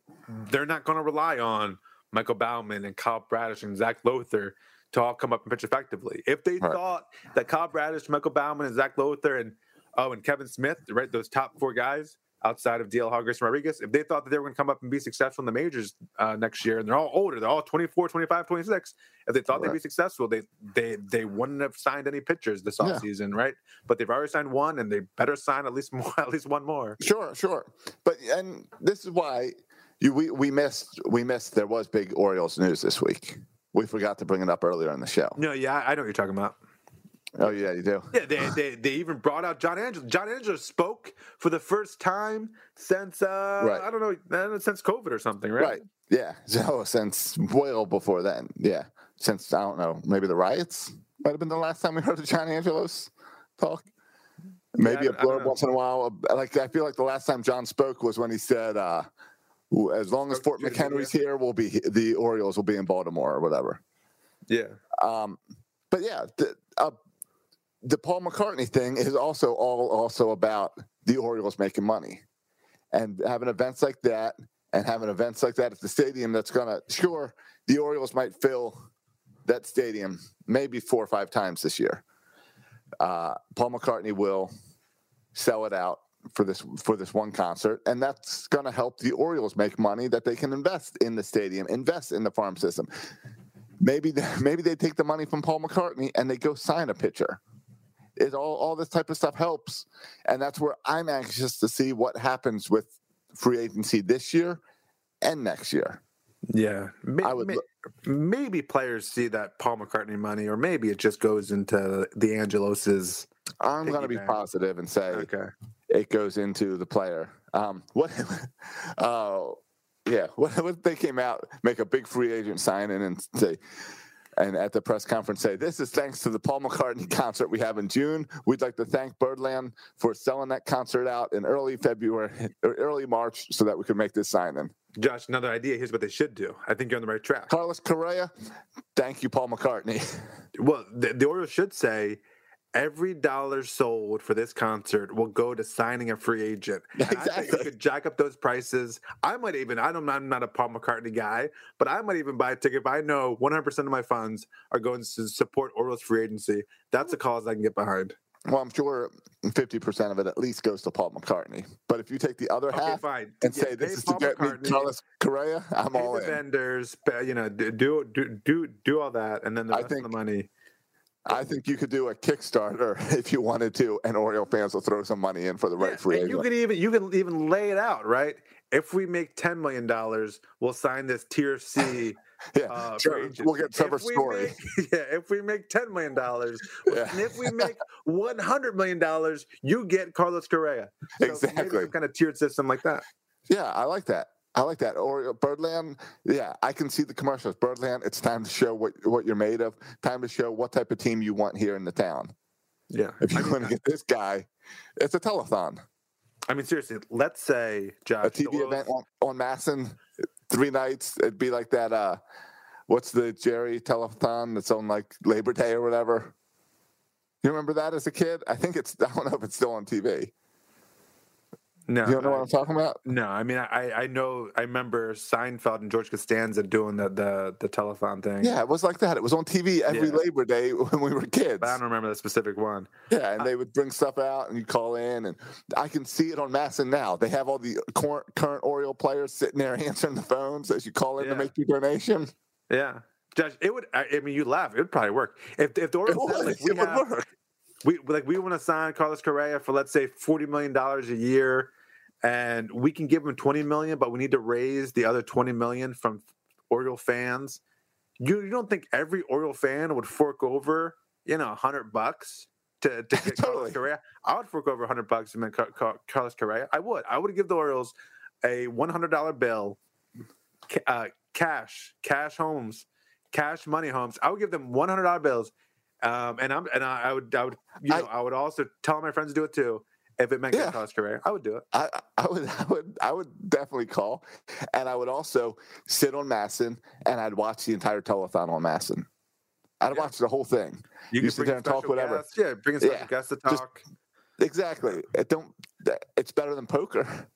they're not going to rely on Michael Baumann and Kyle Bradish and Zach Lowther to all come up and pitch effectively. If they Right. thought that Kyle Bradish, Michael Baumann, and Zach Lowther and oh, and Kevin Smith, right, those top four guys outside of DL Hogwarts and Rodriguez, if they thought that they were going to come up and be successful in the majors uh, next year, and they're all older, they're all 24, 25, 26, if they thought they'd be successful, they they they wouldn't have signed any pitchers this Yeah. offseason, right? But they've already signed one, and they better sign at least *laughs* more, at least one more. Sure, sure. But and this is why you we, we missed we missed there was big Orioles news this week. We forgot to bring it up earlier in the show. No, yeah, I know what you're talking about. Oh yeah, you do. Yeah, they, they they even brought out John Angelo. John Angelo spoke for the first time since uh Right. I don't know uh, since COVID or something, right? Right. Yeah. *laughs* So since well before then. Yeah. Since I don't know, maybe the riots might have been the last time we heard of John Angelos talk. Maybe I a don't- I don't blurb once in a while. Like I feel like the last time John spoke was when he said, uh, "As long as Fort McHenry's here, we'll be the Orioles will be in Baltimore or whatever." Yeah. Um, but yeah, the, uh, the Paul McCartney thing is also all also about the Orioles making money and having events like that and having events like that at the stadium. That's gonna sure the Orioles might fill that stadium maybe four or five times this year. Uh, Paul McCartney will sell it out for this for this one concert, and that's going to help the Orioles make money that they can invest in the stadium, invest in the farm system. Maybe *laughs* maybe they take the money from Paul McCartney and they go sign a pitcher. It all all this type of stuff helps, and that's where I'm anxious to see what happens with free agency this year and next year. Yeah. May- I would may- look- maybe players see that Paul McCartney money, or maybe it just goes into the Angelos's. I'm going to be positive and say Okay. It goes into the player. Um, what? *laughs* uh, yeah. *laughs* What, they came out, make a big free agent signing, and say, and at the press conference say, "This is thanks to the Paul McCartney concert we have in June. We'd like to thank Birdland for selling that concert out in early February or early March, so that we could make this signing." Josh, another idea. Here's what they should do. I think you're on the right track. Carlos Correa, thank you, Paul McCartney. *laughs* Well, the, the Orioles should say, every dollar sold for this concert will go to signing a free agent. *laughs* And I think Exactly. you could jack up those prices. I might even, I don't, I'm not a Paul McCartney guy, but I might even buy a ticket if I know 100% of my funds are going to support Orioles free agency. That's a cause I can get behind. Well, I'm sure 50% of it at least goes to Paul McCartney. But if you take the other Okay, half fine. and Yeah, say this is Paul to get me McCartney, Carlos Correa, I'm all the in. vendors, you know, do do do do, all that, and then the I rest of the money. I think you could do a Kickstarter *laughs* if you wanted to, and Oriole fans will throw some money in for the right Yeah, free and you agent. could even you can even lay it out right. If we make ten million dollars, we'll sign this tier C. *laughs* Yeah, uh, agent. we'll get Trevor If Story. make- *laughs* yeah, if we make ten million dollars, Yeah. and if we make one hundred million dollars, you get Carlos Correa. So maybe Exactly. some kind of tiered system like that. Yeah, I like that. I like that. Or Birdland, yeah, I can see the commercials. Birdland, it's time to show what, what you're made of. Time to show what type of team you want here in the town. Yeah, If you I mean, want to get this guy, it's a telethon, I mean seriously. Let's say Josh, a TV event on, on MASN, three nights. It'd be like that. Uh, what's the Jerry telethon that's on like Labor Day or whatever? You remember that as a kid? I think it's. *laughs* I don't know if it's still on TV. No, You don't know I- what I'm talking about? No, I mean I I know I remember Seinfeld and George Costanza doing the the the telethon thing. Yeah, it was like that. It was on TV every Yeah. Labor Day *laughs* when we were kids. but I don't remember the specific one. Yeah, and they would bring stuff out, and you call in, and I can see it on MASN now. They have all the cor- current Oriole players sitting there *laughs* answering the phones as you call in Yeah. to make your donation. Yeah, Josh, it would. I, mean, you laugh. It would probably work if if the Orioles said, would, like, *laughs* we it would have, work. We like we want to sign Carlos Correa for let's say forty million dollars a year, and we can give him twenty million, but we need to raise the other twenty million from Oriole fans. You you don't think every Oriole fan would fork over you know hundred bucks to, to *laughs* get Totally. Carlos Correa? I would fork over hundred bucks to make Car- Car- Carlos Correa. I would. I would give the Orioles a one hundred dollar bill, uh, cash, cash homes, cash money homes. I would give them one hundred dollar bills, um, and I'm and I, I would I would you know I, would also tell my friends to do it too if it meant Yeah. Carlos Correa. I would do it. I, I would, *laughs* I would, I would definitely call, and I would also sit on MASN, and I'd watch the entire telethon on MASN. I'd Yeah. watch the whole thing. You can sit there and talk whatever. Guests. Yeah, bring a special Yeah, guest to just- talk. Exactly. It don't. It's better than poker.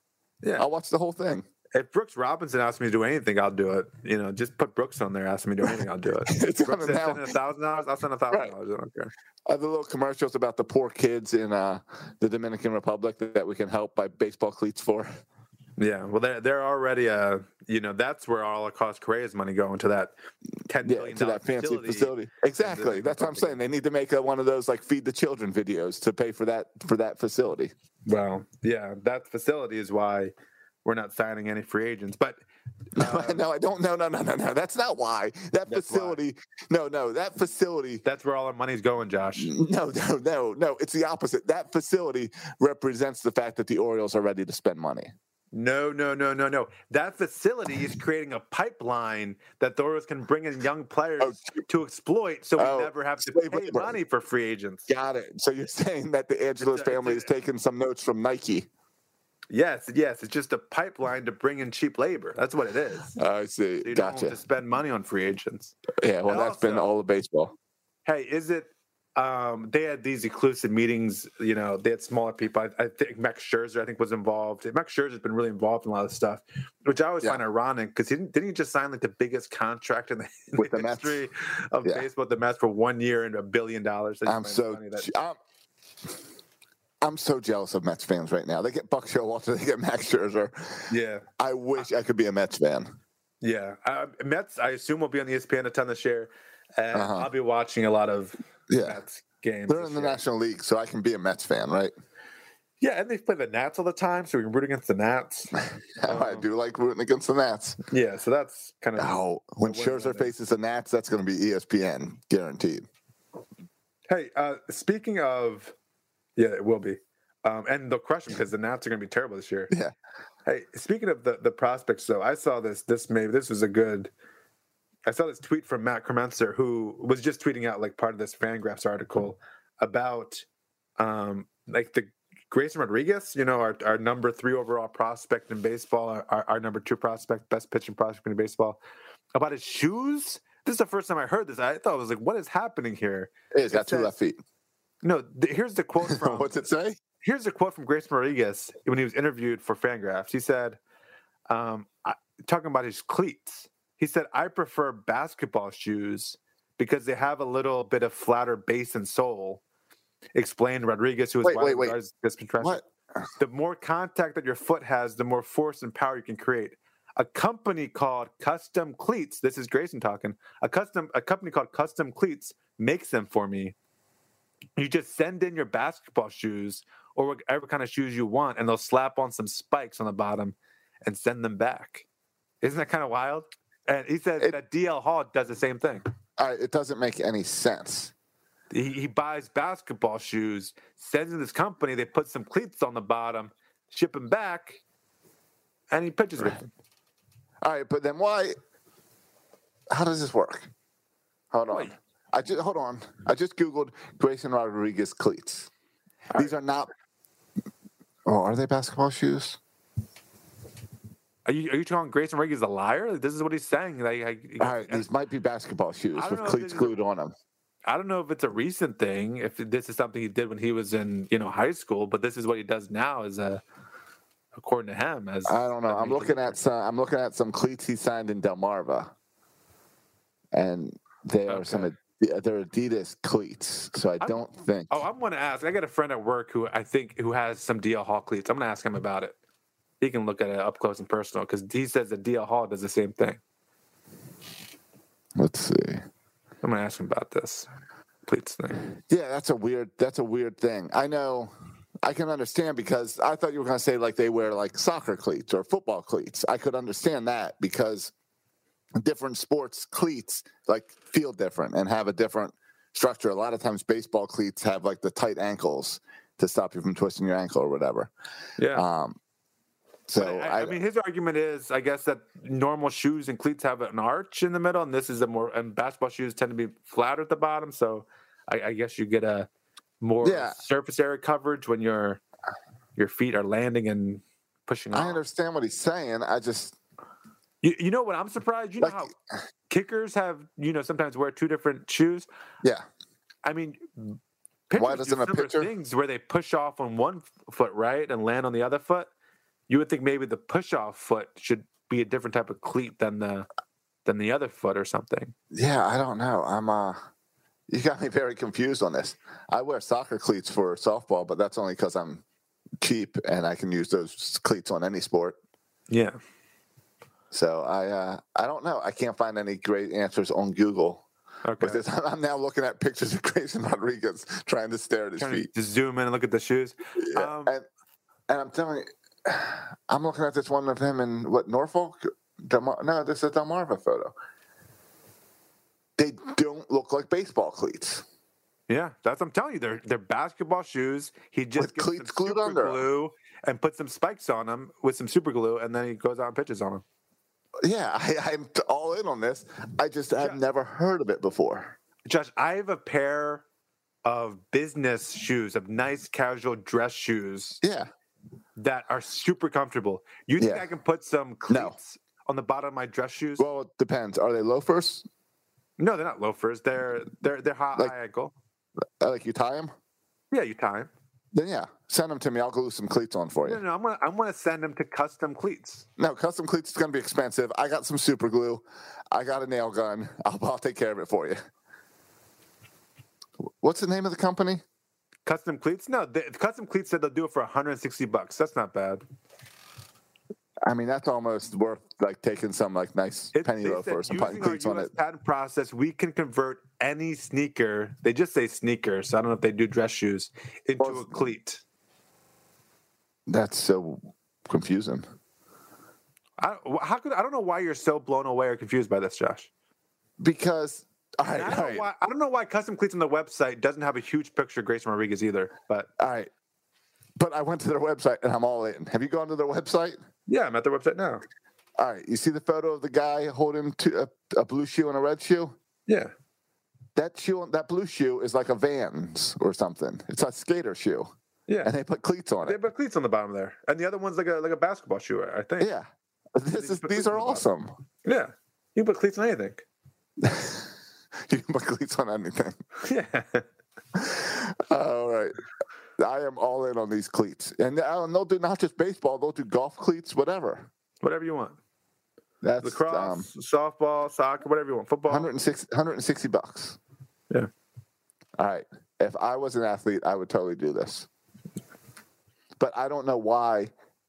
yeah. I'll watch the whole thing. If Brooks Robinson asks me to do anything, I'll do it. You know, just put Brooks on there. Ask me to do anything, I'll do it. *laughs* It's Brooks on said send a thousand dollars. I'll send a thousand dollars. I don't care. Uh, the little commercials about the poor kids in uh, the Dominican Republic that, we can help buy baseball cleats for. Yeah, well, they're they're already uh, you know, that's where all of Cost Correa's money going to that ten Yeah, to that fancy facility. facility. Exactly. That's what I'm saying. They need to make a, one of those like feed the children videos to pay for that for that facility. Well, yeah, that facility is why we're not signing any free agents. But *laughs* uh, no, I don't. No, no, no, no, no. That's not why. That That's why. facility. No, no. That facility. that's where all our money's going, Josh. No, *laughs* no, no, no. It's the opposite. That facility represents the fact that the Orioles are ready to spend money. No, no, no, no, no. That facility is creating a pipeline that the Orioles can bring in young players Oh, to exploit, so we oh, never have to pay labor. money for free agents. Got it. So you're *laughs* saying that the Angelos family is taking some notes from Nike. Yes, yes, it's just a pipeline to bring in cheap labor. That's what it is. I see. So you don't have Gotcha. to spend money on free agents. Yeah. Well, And that's been all of baseball. Hey, is it? Um, they had these exclusive meetings. You know, they had smaller people. I, I think Max Scherzer, I think, was involved. Max Scherzer's been really involved in a lot of stuff, which I always Yeah. find ironic because he didn't, didn't he just sign like the biggest contract in the, *laughs* in With the the history of Yeah. baseball? The Mets for one year and a billion dollars. I'm so funny that- je- I'm, I'm so jealous of Mets fans right now. They get Buck Showalter, *laughs* they get Max Scherzer. yeah, I wish I could be a Mets fan. yeah. Uh, Mets, I assume will be on E ESPN a ton this year, and Uh-huh. I'll be watching a lot of Yeah. Mets games. They're in the year. National League, so I can be a Mets fan, right? Yeah, and they play the Nats all the time, so we can root against the Nats. *laughs* I Um, do like rooting against the Nats. Yeah, so that's kind of Oh, when Scherzer faces the Nats, that's going to be ESPN, guaranteed. Hey, uh, speaking of, yeah, it will be, um, and they'll crush them because the Nats are going to be terrible this year. Yeah. Hey, speaking of the the prospects, though, I saw this. This maybe this was a good. I saw this tweet from Matt Kremnitzer, who was just tweeting out like part of this Fangraphs article about, um, like the Grayson Rodriguez, you know, our, our number three overall prospect in baseball, our, our, number two prospect, best pitching prospect in baseball, about his shoes. This is the first time I heard this. I thought I was like, what is happening here? He's got two left feet. No, th- here's the quote *laughs* from. What's it say? Here's a quote from Grace Rodriguez when he was interviewed for Fangraphs. He said, um, I, talking about his cleats, he said, I prefer basketball shoes because they have a little bit of flatter base and sole. Explained Rodriguez, who is Wait, wait, wait. this. What? The more contact that your foot has, the more force and power you can create. A company called Custom Cleats, this is Grayson talking, a custom a company called Custom Cleats makes them for me. You just send in your basketball shoes or whatever kind of shoes you want, and they'll slap on some spikes on the bottom and send them back. Isn't that kind of wild? And he said It- that DL Hall does the same thing. All right, it doesn't make any sense. He, he buys basketball shoes, sends in this company, they put some cleats on the bottom, ship them back, and he pitches with them. All right, but then why? How does this work? Hold on. I just hold on. I just googled Grayson Rodriguez cleats. These are not. Oh, are they basketball shoes? Are you are you calling Grayson Rodriguez a liar? Like, this is what he's saying. Like, I, All right, these might be basketball shoes with cleats is a- glued on them. I don't know if it's a recent thing, if this is something he did when he was in you know high school, but this is what he does now. As a according to him, as I don't know. I'm looking at some. I'm looking at some cleats he signed in Delmarva, and they are some. Okay. Uh, they're Adidas cleats, so I I'm- don't think. Oh, I'm going to ask. I got a friend at work who I think who has some DL Hall cleats. I'm going to ask him about it. He can look at it up close and personal because he says that DL Hall does the same thing. Let's see. I'm going to ask him about this cleats thing. Yeah, that's a weird. That's a weird thing. I know. I can understand because I thought you were going to say like they wear like soccer cleats or football cleats. I could understand that because different sports cleats like feel different and have a different structure. A lot of times, baseball cleats have like the tight ankles to stop you from twisting your ankle or whatever. Yeah. Um, so But I, I mean, his argument is, I guess that normal shoes and cleats have an arch in the middle, and this is a more and basketball shoes tend to be flatter at the bottom. So I, I guess you get a more Yeah. surface area coverage when your your feet are landing and pushing. Off. I understand what he's saying. I just You, you know what? I'm surprised. You know Like- how kickers have you know sometimes wear two different shoes. yeah. I mean, why doesn't a similar pitcher- things where they push off on one foot right and land on the other foot? You would think maybe the push off foot should be a different type of cleat than the than the other foot or something. Yeah, I don't know. I'm uh you got me very confused on this. I wear soccer cleats for softball, but that's only because I'm cheap and I can use those cleats on any sport. Yeah. So I uh I don't know. I can't find any great answers on Google. Okay. This, *laughs* I'm now looking at pictures of Grayson Rodriguez *laughs* trying to stare at his Trying feet. just zoom in and look at the shoes. Yeah, Um, and and I'm telling you, *sighs* I'm looking at this one of him in what Norfolk. Delmar- no, this is a Delmarva photo. They don't look like baseball cleats. Yeah, that's what I'm telling you. They're they're basketball shoes. He just With gets cleats glued under glue and puts some spikes on them with some super glue, and then he goes out and pitches on them. Yeah, I, I'm all in on this. I just I've never heard of it before. Josh, I have a pair of business shoes, of nice casual dress shoes Yeah, that are super comfortable. You think Yeah. I can put some No. cleats on the bottom of my dress shoes? well, it depends. Are they loafers? no, they're not loafers. They're they're they're high, Like- ankle. Like you tie them? Yeah, you tie 'em. Then yeah, send them to me. I'll glue some cleats on for you. No, no, I'm gonna I'm gonna send them to custom cleats. No, custom cleats is going to be expensive. I got some super glue. I got a nail gun. *laughs* I'll, I'll take care of it for you. What's the name of the company? Custom cleats? No, the, custom cleats said they'll do it for 160 bucks. That's not bad. I mean, that's almost worth like taking some like nice It- penny loafers and putting cleats on it. patent process, we can convert any sneaker. They just say sneaker, so I don't know if they do dress shoes into Well, a cleat. That's so confusing. I, how could I don't know why you're so blown away or confused by this, Josh. Because all right, I, don't right, why, I don't know why custom cleats on the website doesn't have a huge picture of Grayson Rodriguez either. But all right. But I went to their website and I'm all in. Have you gone to their website? Yeah, I'm at their website now. All right. You see the photo of the guy holding to a, a blue shoe and a red shoe? Yeah, That shoe, that blue shoe is like a Vans or something. It's a skater shoe, yeah. and they put cleats on it. They put cleats on the bottom there, and the other one's like a like a basketball shoe. I think. Yeah, this is these are the awesome. Yeah. You can put cleats on anything. *laughs* *laughs* you can put cleats on anything. Yeah. All right. I am all in on these cleats. And uh, they'll do not just baseball, they'll do golf cleats, whatever. Whatever you want. That's Lacrosse, um, softball, soccer, whatever you want. Football. 160, 160 bucks. Yeah. All right. If I was an athlete, I would totally do this. But I don't know why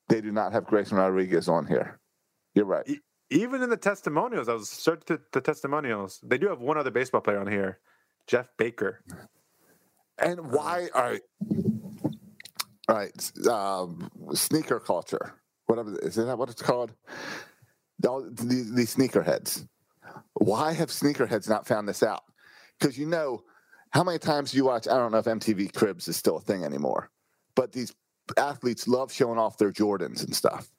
they do not have Grayson Rodriguez on here. You're right. Even in the testimonials, I was searching the, the testimonials. They do have one other baseball player on here, Jeff Baker. And why? All right. Right. Um, sneaker culture. Whatever. Is that what it's called? The, These, these sneakerheads. Why have sneakerheads not found this out? Because you know, how many times you watch? I don't know if MTV Cribs is still a thing anymore, but these athletes love showing off their Jordans and stuff.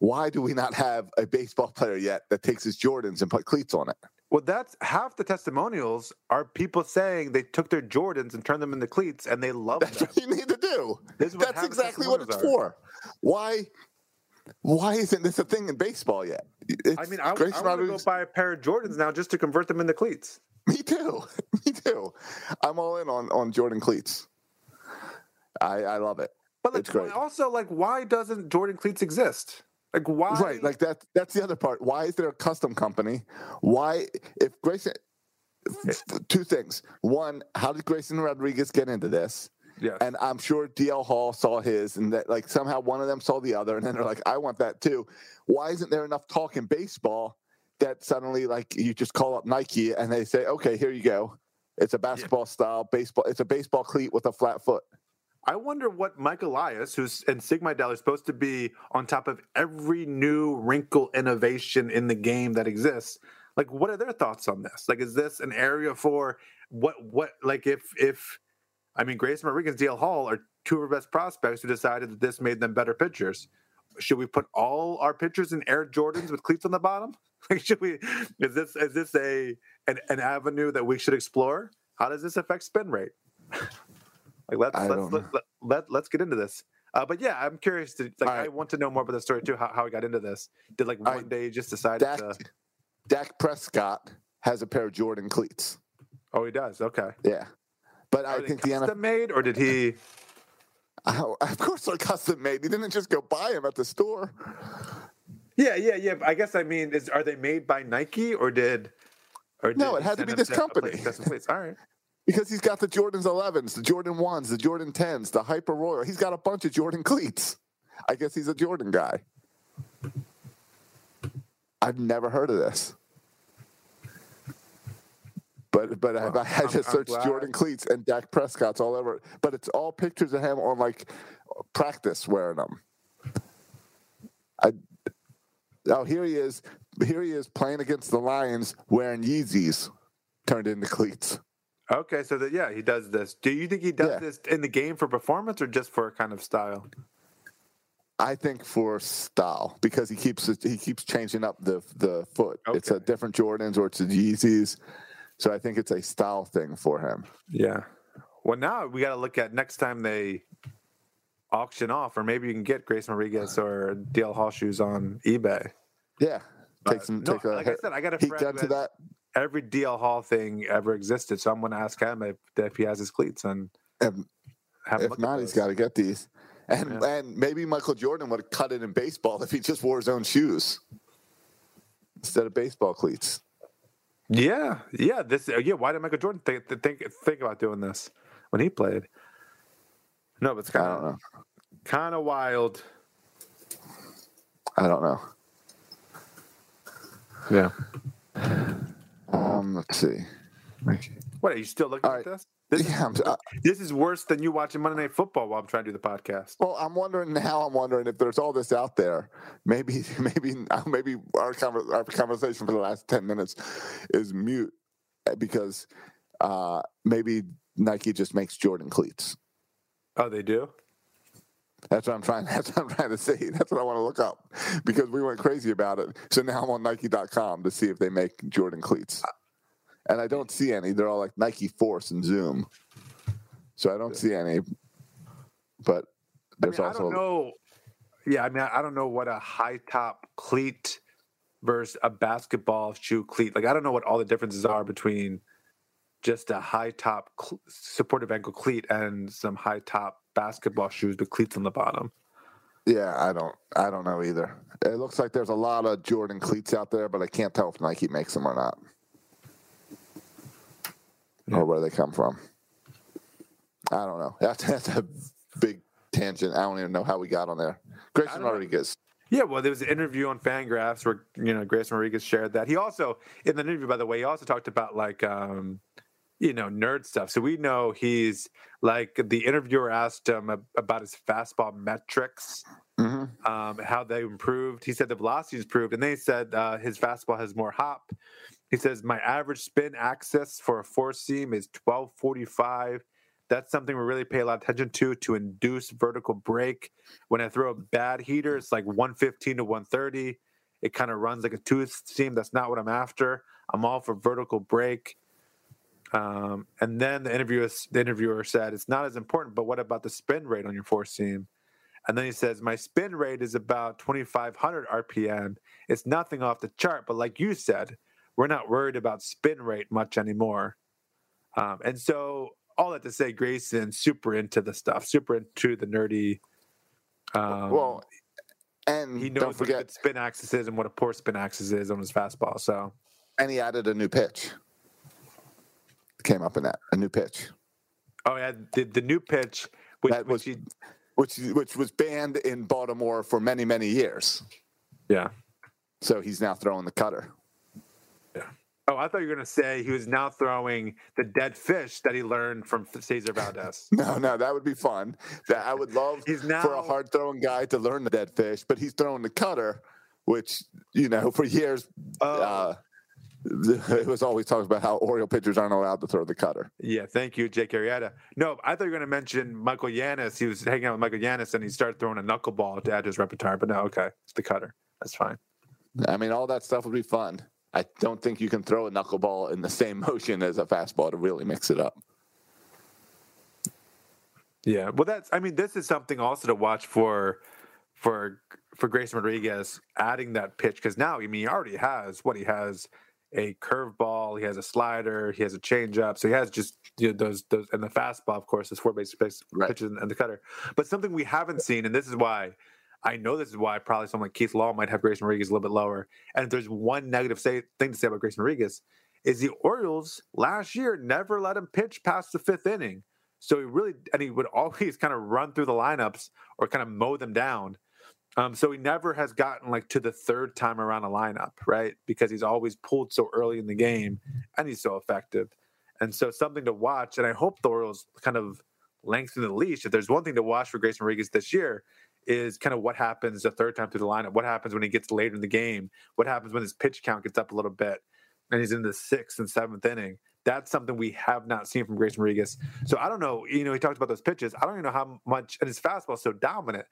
Why do we not have a baseball player yet that takes his Jordans and put cleats on it? Well, that's half the testimonials are people saying they took their Jordans and turned them into cleats, and they *laughs* love That's them. what you need to do. That's exactly what it's are. for. Why? Why isn't this a thing in baseball yet? It's I mean, I, I Grayson want to go buy a pair of Jordans now just to convert them into cleats. *laughs* Me too. *laughs* Me too. I'm all in on on Jordan cleats. I I love it. But like, It's great. also, like, why doesn't Jordan cleats exist? Like, why? Right, like that. That's the other part. Why is there a custom company? Why, if Grayson, two things. One, how did Grayson Rodriguez get into this? Yes. And I'm sure DL Hall saw his, and that like somehow one of them saw the other, and then they're like, "I want that too." Why isn't there enough talk in baseball that suddenly like you just call up Nike and they say, "Okay, here you go. It's a basketball style baseball. It's a baseball cleat with a flat foot." I wonder what Mike Elias, who's and Sig Mejdal are supposed to be on top of every new wrinkle innovation in the game that exists. Like, what are their thoughts on this? Like, is this an area for what? What like if if I mean, Grayson Rodriguez, DL Hall are two of our best prospects who decided that this made them better pitchers. Should we put all our pitchers in Air Jordans with cleats on the bottom? *laughs* Like, should we? Is this is this a an, an avenue that we should explore? How does this affect spin rate? *laughs* like let's I let's let, let, let, let's get into this. Uh, but yeah, I'm curious to like All I want to know more about the story too. How, how he got into this? Did like one right. day he just decide Dak, to? Dak Prescott has a pair of Jordan cleats. Oh, he does. Okay. Yeah, but Are I think the NFL. custom made, or did he? *laughs* Oh, of course, they're custom made. He didn't just go buy them at the store. Yeah, yeah, yeah. but I guess I mean, is are they made by Nike or did? Or did No, it had to be this company. All right. Because he's got the Jordans 11s, the Jordan 1s, the Jordan 10s, the Hyper Royal. He's got a bunch of Jordan cleats. I guess he's a Jordan guy. I've never heard of this. But but I, I I'm- just searched glad. Jordan cleats and Dak Prescott's all over. But it's all pictures of him on like practice wearing them. I oh here he is. Here he is playing against the Lions wearing Yeezys turned into cleats. Okay, so that yeah, he does this. Do you think he does Yeah. this in the game for performance or just for a kind of style? I think for style because he keeps he keeps changing up the the foot. It's a different Jordans or it's a Yeezys. So I think it's a style thing for him. Yeah. Well, now we got to look at next time they auction off, or maybe you can get Grace Rodriguez or DL Hall shoes on eBay. Yeah, take Uh, some. no, take a like I said, I got a friend has- that. Every DL Hall thing ever existed, so I'm going to ask him if, if he has his cleats and have if not, he's got to get these. And Yeah. and maybe Michael Jordan would have cut it in baseball if he just wore his own shoes instead of baseball cleats. Yeah, yeah. This, uh, yeah. Why did Michael Jordan think think think about doing this when he played? No, but it's kind of kind of wild. I don't know. Yeah. Um, let's see. What are you still looking All at right. this? This, Yeah, I'm, is, uh, this is worse than you watching Monday Night Football while I'm trying to do the podcast. Well, I'm wondering now. I'm wondering if there's all this out there. Maybe, *laughs* maybe, *laughs* maybe our conver- our conversation for the last ten minutes is mute because uh, maybe Nike just makes Jordan cleats. Oh, they do. That's what I'm trying. *laughs* That's what I'm trying to see. That's what I want to look up because we went crazy about it. So now I'm on Nike.com to see if they make Jordan cleats, and I don't see any. They're all like Nike Force and Zoom, so I don't see any. But I, there's mean, I also don't know. Yeah, I mean, I don't know what a high top cleat versus a basketball shoe cleat. Like, I don't know what all the differences are between just a high top cl- supportive ankle cleat and some high top basketball shoes with cleats on the bottom. Yeah, I don't I don't know either. It looks like there's a lot of Jordan cleats out there, but I can't tell if Nike makes them or not. Or where they come from. I don't know. *laughs* That's, that's a big tangent. I don't even know how we got on there. Grayson. Rodriguez. Yeah, well, there was an interview on Fangraphs where you know Grayson Rodriguez shared that. He also in the interview, by the way, he also talked about like um, you know nerd stuff. So we know he's like the interviewer asked him about his fastball metrics, Mm-hmm. um, how they improved. He said the velocity improved, and they said uh, his fastball has more hop. He says my average spin axis for a four seam is twelve forty five. That's something we really pay a lot of attention to to induce vertical break. When I throw a bad heater, it's like 115 to 130. It kind of runs like a two seam. That's not what I'm after. I'm all for vertical break. Um, and then the interviewer, the interviewer said, "It's not as important, but what about the spin rate on your four seam?" And then he says, "My spin rate is about 2,500 RPM. It's nothing off the chart, but like you said, we're not worried about spin rate much anymore." Um, and so, all that to say, Grayson's super into the stuff, super into the nerdy. Um, well, and he don't knows what a good spin axis is and what a poor spin axis is on his fastball. So, and he added a new pitch. Came up in that a new pitch oh yeah, the, the new pitch, which, that was which he, which which was banned in Baltimore for many many years. yeah. So he's now throwing the cutter. Oh, I thought you were going to say he was now throwing the dead fish that he learned from Cesar Valdez. *laughs* No, no, that would be fun. That I would love He's now... for a hard throwing guy to learn the dead fish, but he's throwing the cutter, which you know for years Oh. uh, *laughs* it was always talked about how Oriole pitchers aren't allowed to throw the cutter. Yeah, thank you, Jake Arrieta. No, I thought you were going to mention Michael Yanis. He was hanging out with Michael Yanis and he started throwing a knuckleball to add to his repertoire. But no, okay, it's the cutter. That's fine. I mean, all that stuff would be fun. I don't think you can throw a knuckleball in the same *laughs* motion as a fastball to really mix it up. Yeah, well, that's. I mean, this is something also to watch for, for for Grayson Rodriguez adding that pitch because now, I mean, he already has what he has a curveball, he has a slider, he has a changeup, so he has just you know, those those and the fastball, of course, those four basic pitch- Right. pitches and the cutter. But something we haven't seen, and this is why I know this is why probably someone like Keith Law might have Grayson Rodriguez a little bit lower. And if there's one negative say, thing to say about Grayson Rodriguez, is the Orioles last year never let him pitch past the fifth inning. So he really, and he would *laughs* always kind of run through the lineups or kind of mow them down. Um, so he never has gotten like to the third time around a lineup, right? Because he's always pulled so early in the game and he's so effective. And so something to watch. And I hope the Orioles kind of lengthen the leash. If there's one thing to watch for Grayson Rodriguez this year, is kind of what happens the third time through the lineup. What happens when he gets later in the game? What happens when his pitch count gets up a little bit and he's in the sixth and seventh inning? That's something we have not seen from Grayson Rodriguez. So I don't know. You know, he talked about those pitches. I don't even know how much, and his fastball is so dominant.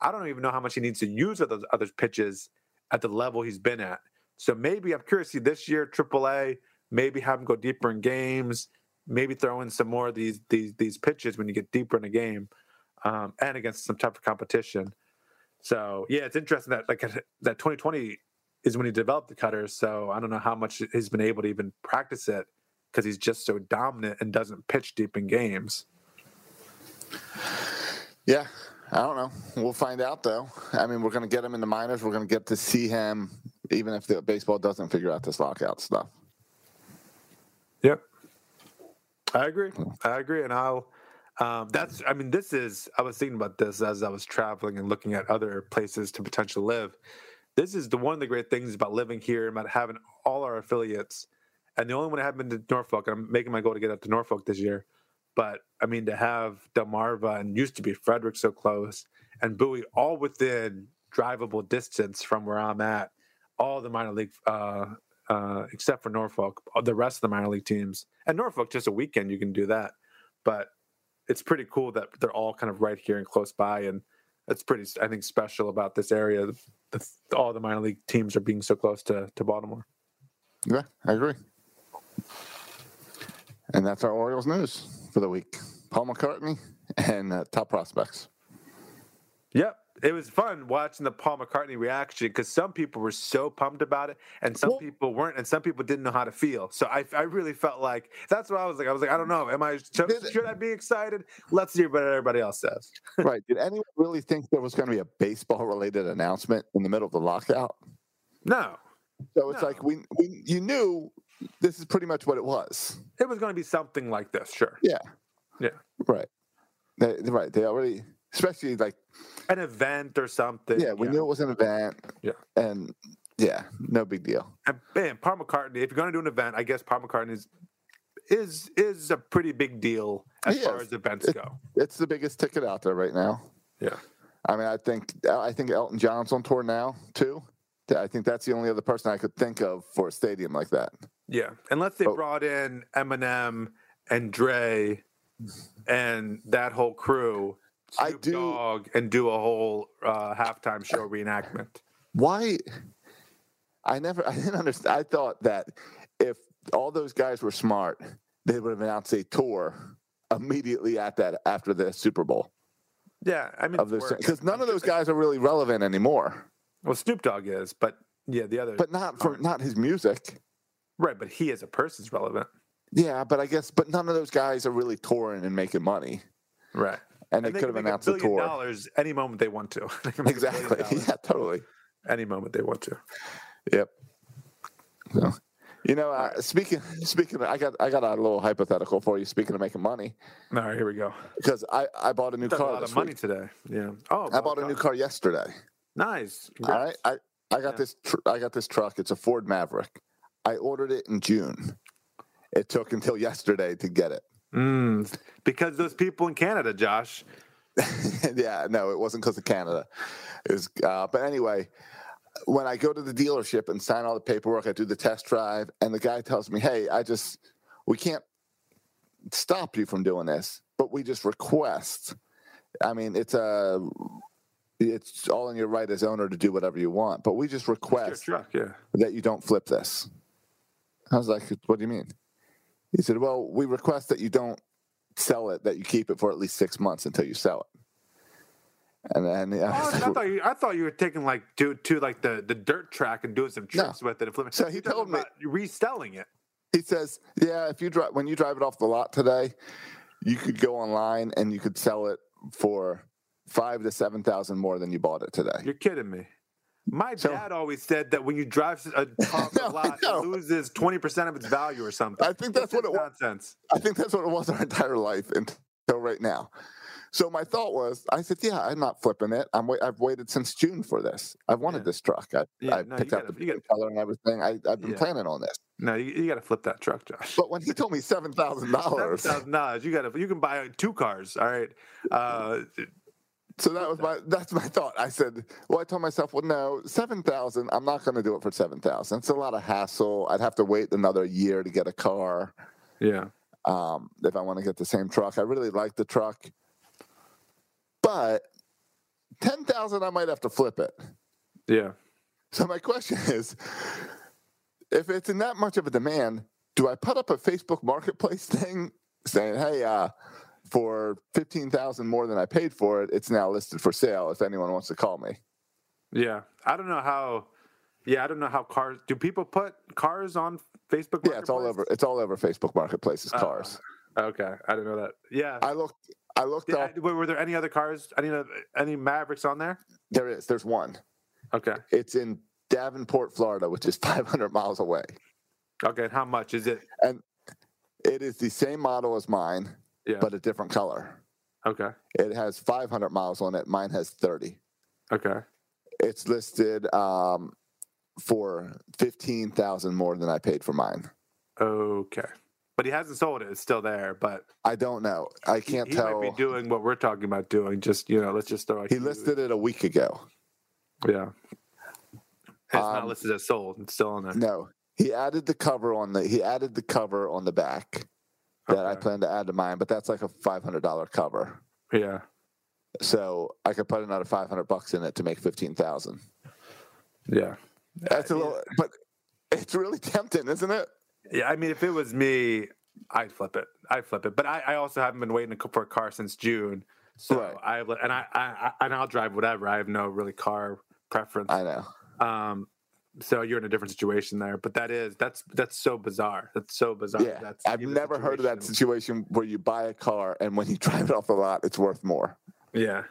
I don't even know how much he needs to use of those other pitches at the level he's been at. So maybe I'm curious. See this year, AAA, maybe have him go deeper in games. Maybe throw in some more of these these these pitches when you get deeper in a game, um, and against some of competition. So yeah, it's interesting that like that 2020 is when he developed the cutters. So I don't know how much he's been able to even practice it because he's just so dominant and doesn't pitch deep in games. Yeah, I don't know. We'll find out though. I mean, we're going to get him in the minors. We're going to get to see him, even if the baseball doesn't figure out this lockout stuff. Yep. I agree. I agree. And I'll, um, that's, I mean, this is, I was thinking about this as I was traveling and looking at other places to potentially live. This is the one of the great things about living here, about having all our affiliates. And the only one I haven't been to Norfolk, I'm making my goal to get up to Norfolk this year. But I mean, to have Delmarva and used to be Frederick so close and Bowie all within drivable distance from where I'm at, all the minor league, uh, uh, except for Norfolk, the rest of the minor league teams, and Norfolk, just a weekend you can do that. But it's pretty cool that they're all kind of right here and close by, and that's pretty, I think, special about this area. The, all the minor league teams are being so close to to Baltimore. Yeah, I agree. And that's our Orioles news for the week. Paul McCartney and uh, top prospects. Yep. It was fun watching the Paul McCartney reaction because some people were so pumped about it, and some Well- people weren't, and some people didn't know how to feel. So I, I really felt like that's what I was like. I was like, I don't know, am I should, I be excited? Let's hear what everybody else says. *laughs* right. Did anyone really think there was going to be a baseball related announcement in the middle of the lockout? No, So it's No. like we, we you knew this is pretty much what it was. it was going to be something like this, sure. Yeah. Yeah. Right. They, right. They already, especially like, An event or something. yeah, we knew it was an event. Yeah. And yeah, no big deal. And man, Paul McCartney, if you're going to do an event, I guess Paul McCartney is is is a pretty big deal as He far is. as events It- go. It's the biggest ticket out there right now. Yeah. I mean, I think I think Elton John's on tour now too. I think that's the only other person I could think of for a stadium like that. Yeah, unless they Oh. brought in Eminem and Dre and that whole crew, Snoop do- Dogg, and do a whole uh, halftime show reenactment. Why? I never. *laughs* I didn't understand. I thought that if all those guys were smart, they would have announced a tour immediately at that after the Super Bowl Yeah, I mean, of this we're- because none of those guys are really relevant anymore. Well, Snoop Dogg is, but yeah, the other, But not for aren't. not his music. right. But he as a person is relevant, Yeah, but I guess but none of those guys are really touring and making money, right? And they And they could have a announced a tour. dollars any moment they want to. *laughs* They can make a billion Exactly. *laughs* Yeah, totally. any moment they want to. Yep. So, you know, uh, speaking speaking, of, I got I got a little hypothetical for you. Speaking of making money, All right, here we go. because I I bought a new That's a car lot this of money week. today. Yeah. Oh, I bought a new car yesterday. Nice. All right, I I got Yeah. this tr- I got this truck. It's a Ford Maverick. I ordered it in June. It took until yesterday to get it. Mm, because those people in Canada, Josh. *laughs* yeah, no, it wasn't because of Canada. It was, uh, but anyway, when I go to the dealership and sign all the paperwork, I do the test drive, and the guy tells me, "Hey, I just we can't stop you from doing this, but we just request. I mean, it's a it's all in your right as owner to do whatever you want, but we just request truck, yeah. that you don't flip this." I was like, "What do you mean?" He said, "Well, we request that you don't sell it, that you keep it for at least six months until you sell it." And then I Oh, *laughs* I thought you. I thought you were taking like to to like the, the dirt track and doing some No. tricks with it and flipping. So he told me- reselling it. he says, "Yeah, if you drive when you drive it off the lot today, you could go online and you could sell it for five to seven thousand more than you bought it today." You're kidding me. My So- dad always said that when you drive a *laughs* car know, I lot, it loses twenty percent of its value or something. I think that's what it was. Nonsense. I think that's what it was *laughs* our entire life until right now. So my thought was, I said, "Yeah, I'm not flipping it. I'm wait- I've waited since June for this. I've wanted Yeah. this truck. I, Yeah, I no, picked out the you gotta- color and everything. I, I've been Yeah. planning on this." No, you, you got to flip that truck, Josh. But when he told me seven thousand dollars, thousand dollars. You got to. You can buy two cars. All right. *laughs* Uh, So that was my that's my thought. I said, well, I told myself, well, no, seven thousand. I'm not going to do it for seven thousand. It's a lot of hassle. I'd have to wait another year to get a car yeah. um, if I want to get the same truck. I really like the truck, but ten thousand, I might have to flip it. Yeah. So my question *laughs* is, if it's in that much of a demand, do I put up a Facebook Marketplace thing saying, "Hey, uh, for fifteen thousand more than I paid for it, it's now listed for sale. If anyone wants to call me." Yeah. I don't know how. Yeah, I don't know how cars. Do people put cars on Facebook? Yeah, it's all over. It's all over Facebook Marketplace's Uh, cars. Okay, I didn't know that. Yeah. I looked. I looked Yeah, up. were were there any other cars? Any any Mavericks on there? There is. There's one. Okay. It's in Davenport, Florida, which is *laughs* 500 miles away, Okay. And how much is it? and it is the same model as mine, Yeah. but a different color. okay. It has 500 miles on it. Mine has 30. Okay. It's listed um, for 15,000 more than I paid for mine. Okay. But he hasn't sold it. It's still there. But I don't know. I can't he, tell. He might be doing what we're talking about doing. Just you know, let's just throw. he listed it a week ago. Yeah. It's not Um, listed as sold. It's still on there. No, he added the cover on the. He added the cover on the back that I plan to add to mine, but that's like a five hundred dollar cover. Yeah. So I could put another five hundred bucks in it to make fifteen thousand. Yeah. That's a little, but it's really tempting, isn't it? Yeah, I mean, if it was me, I'd flip it. I'd flip it. But I, I also haven't been waiting for a car since June, So Right. I have, and I, I, I and I'll drive whatever. I have no really car preference. I know. Um, so you're in a different situation there. But that is that's that's so bizarre. That's so bizarre. Yeah, That's I've never heard of that situation where you buy a car and when you *laughs* drive it off the lot, it's worth more. Yeah.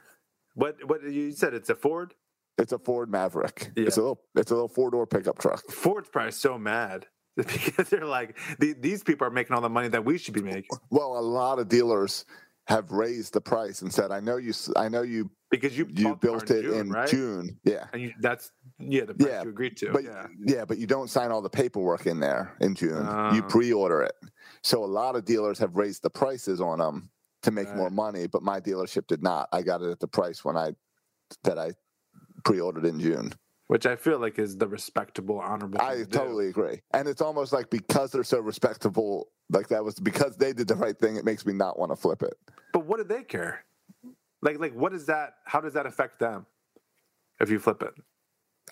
What what you said? It's a Ford. It's a Ford Maverick. Yeah. It's a little, it's a little four door pickup truck. Ford's probably so mad *laughs* because they're like these people are making all the money that we should be making Well, a lot of dealers have raised the price and said, "I know you, I know you, because you you bought the car built it June, in right? June, yeah, and you, that's yeah the price Yeah, you agreed to. but yeah. yeah, but you don't sign all the paperwork in there in June. you Oh. pre-order it. So a lot of dealers have raised the prices on them to make more money, but my dealership did not. I got it at the price when I that I pre-ordered in June. Which I feel like is the respectable, honorable. I to do. totally agree. And it's almost like because they're so respectable, like that was because they did the right thing, it makes me not want to flip it. But what do they care? Like, like, what is that? How does that affect them? If you flip it,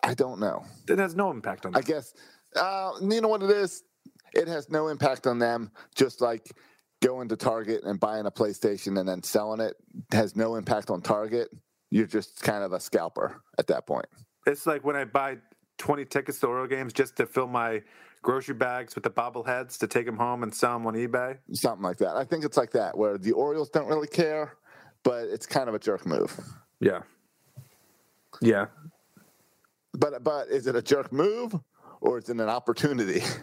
I don't know. it has no impact on them. I guess uh, you know what it is. It has no impact on them. Just like going to Target and buying a PlayStation and then selling it has no impact on Target. You're just kind of a scalper at that point. It's like when I buy 20 tickets to Euro games just to fill my grocery bags with the bobbleheads to take them home and sell them on eBay. Something like that. I think it's like that where the Orioles don't really care, but it's kind of a jerk move. Yeah. Yeah. But but is it a jerk move or is it an opportunity? *laughs*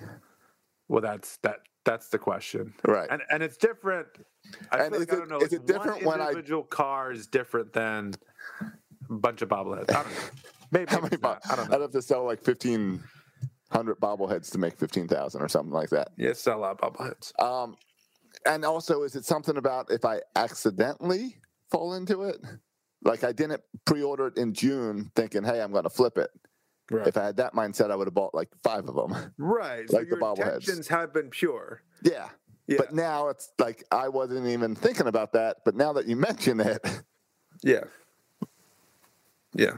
Well, that's that. That's the question. Right. And and it's different. I And like, I don't know. is it's it different one when I- individual car is different than a bunch of bobbleheads? I don't know. Maybe, How many? bo- I don't I'd know. have to sell like fifteen hundred bobbleheads to make fifteen thousand or something like that. Yeah, sell a lot of bobbleheads. Um, and also, is it something about if I accidentally fall into it? Like I didn't pre-order it in June, thinking, "Hey, I'm going to flip it." Right. If I had that mindset, I would have bought like five of them. right. like so the bobbleheads. intentions have been pure. yeah. Yeah. But now it's like I wasn't even thinking about that. But now that you mention it, Yeah. Yeah.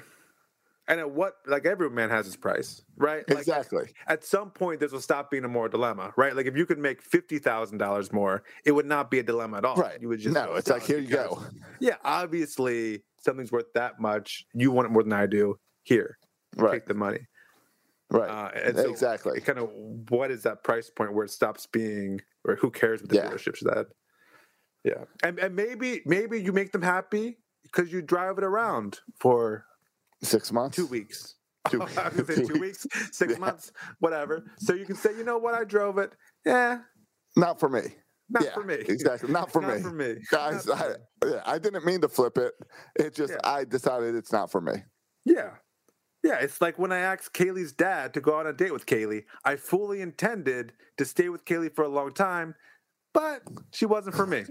And at what, like every man has his price, right? Like, exactly. At some point, this will stop being a moral dilemma, right? Like if you could make fifty thousand dollars more, it would not be a dilemma at all. Right. You would just no, it's like here you go. Yeah, obviously something's worth that much. You want it more than I do. Here, Right. take the money. Right. Uh, and so exactly. Kind of what is that price point where it stops being, or who cares what the Yeah. dealership should that? Yeah, and and maybe maybe you make them happy because you drive it around for Six months. two weeks. *laughs* Two- *laughs* I was two two weeks, *laughs* six months, whatever. So you can say, you know what, I drove it. Yeah, Not for me. not yeah, for me. Exactly. Not for Not me. for me. Guys, for I, me. yeah, I didn't mean to flip it. It just Yeah. I decided it's not for me. Yeah. Yeah, it's like when I asked Kaylee's dad to go on a date with Kaylee. I fully intended to stay with Kaylee for a long time, but she wasn't for me.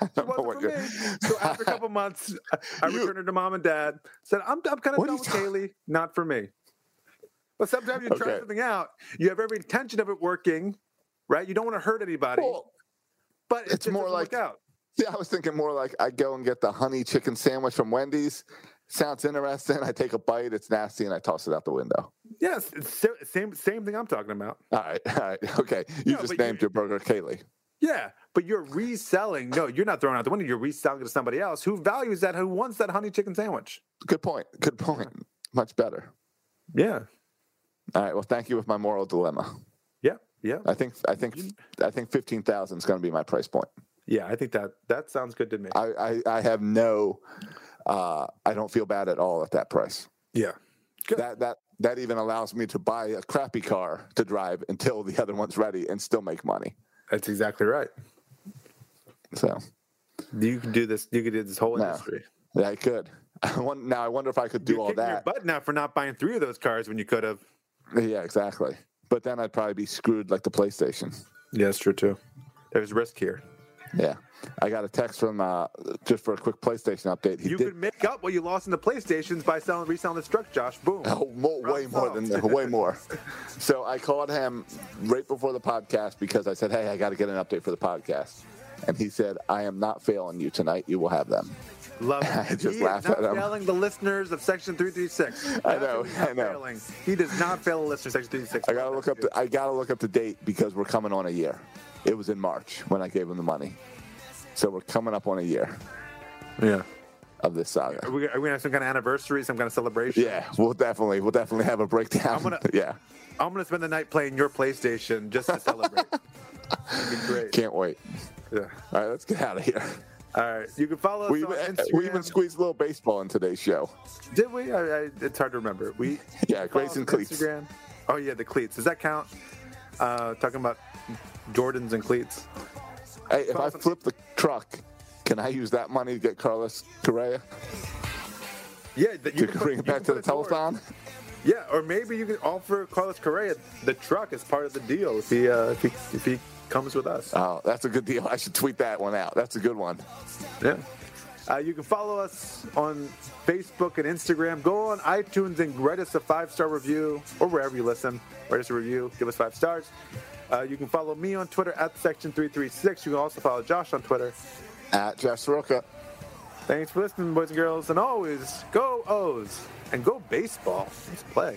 She don't *laughs* oh wasn't for me. So after a couple *laughs* months, I- I You- returned her to mom and dad. Said, "I'm I'm kind of done with ta- Kaylee. Not for me." But sometimes you try Okay. something out. You have every intention of it working, right? You don't want to hurt anybody, Well, but it it's more like- out. Yeah, I was thinking more like I go and get the honey chicken sandwich from Wendy's. Sounds interesting. I take a bite. It's nasty, and I toss it out the window. Yes, same same thing I'm talking about. All right, *laughs* all right, okay. You No, just named you- your burger Kaylee. Yeah, but you're reselling. No, you're not throwing out the window. You're reselling it to somebody else who values that, who wants that honey chicken sandwich. Good point. Good point. Much better. Yeah, All right. Well, thank you with my moral dilemma. yeah, yeah, I think I think I think fifteen thousand is going to be my price point. yeah. I think that that sounds good to me. I I, I have no. Uh, I don't feel bad at all at that price. yeah, good. That that that even allows me to buy a crappy car to drive until the other one's ready and still make money. That's exactly right. So You could do this. You could do this whole No. industry. yeah, I could. *laughs* I want, now I wonder if I could do You're all that. butt now for not buying three of those cars when you could have. Yeah, exactly. But then I'd probably be screwed like the PlayStation. Yeah, that's true too. There's risk here. Yeah. I got a text from uh, just for a quick PlayStation update. He you did could make up what you lost in the PlayStations by selling, reselling the truck, Josh. Boom. Oh, mo- way more than that, way more. *laughs* So I called him right before the podcast because I said, "Hey, I got to get an update for the podcast," and he said, "I am not failing you tonight. You will have them." Love *laughs* I just he laughed at him. failing the listeners of Section 336. I know, I know. Failing. He does not fail the listeners of Section 336. I gotta look up. The, I gotta look up the date because we're coming on a year. It was in March when I gave him the money, so we're coming up on a year. Yeah. of this saga. Are we, are we gonna have some kind of anniversary, some kind of celebration? Yeah, we'll definitely we'll definitely have a breakdown. I'm gonna- *laughs* yeah, I'm gonna spend the night playing your PlayStation just to celebrate. *laughs* It'd be great. can't wait. Yeah. All right, let's get out of here. All right. You can follow us We on even, Instagram. we even squeezed a little baseball in today's show. Did we? I, I, it's hard to remember. We *laughs* Yeah, follow Grayson cleats. Instagram. Oh yeah, the cleats. Does that count? Uh, talking about Jordans and cleats. Hey, if I flip the truck, can I use that money to get Carlos Correa Yeah, that you to can bring it back to the put it towards- telethon? Yeah, or maybe you can offer Carlos Correa the truck as part of the deal if he uh, if he if he comes with us. Oh, that's a good deal. I should tweet that one out. That's a good one. Yeah. Uh, you can follow us on Facebook and Instagram. Go on iTunes and write us a five star review or wherever you listen. Write us a review. Give us five stars. Uh, you can follow me on Twitter at Section336. You can also follow Josh on Twitter. At Jeff Soroka. Thanks for listening, boys and girls. And always go O's and go baseball. Let's play.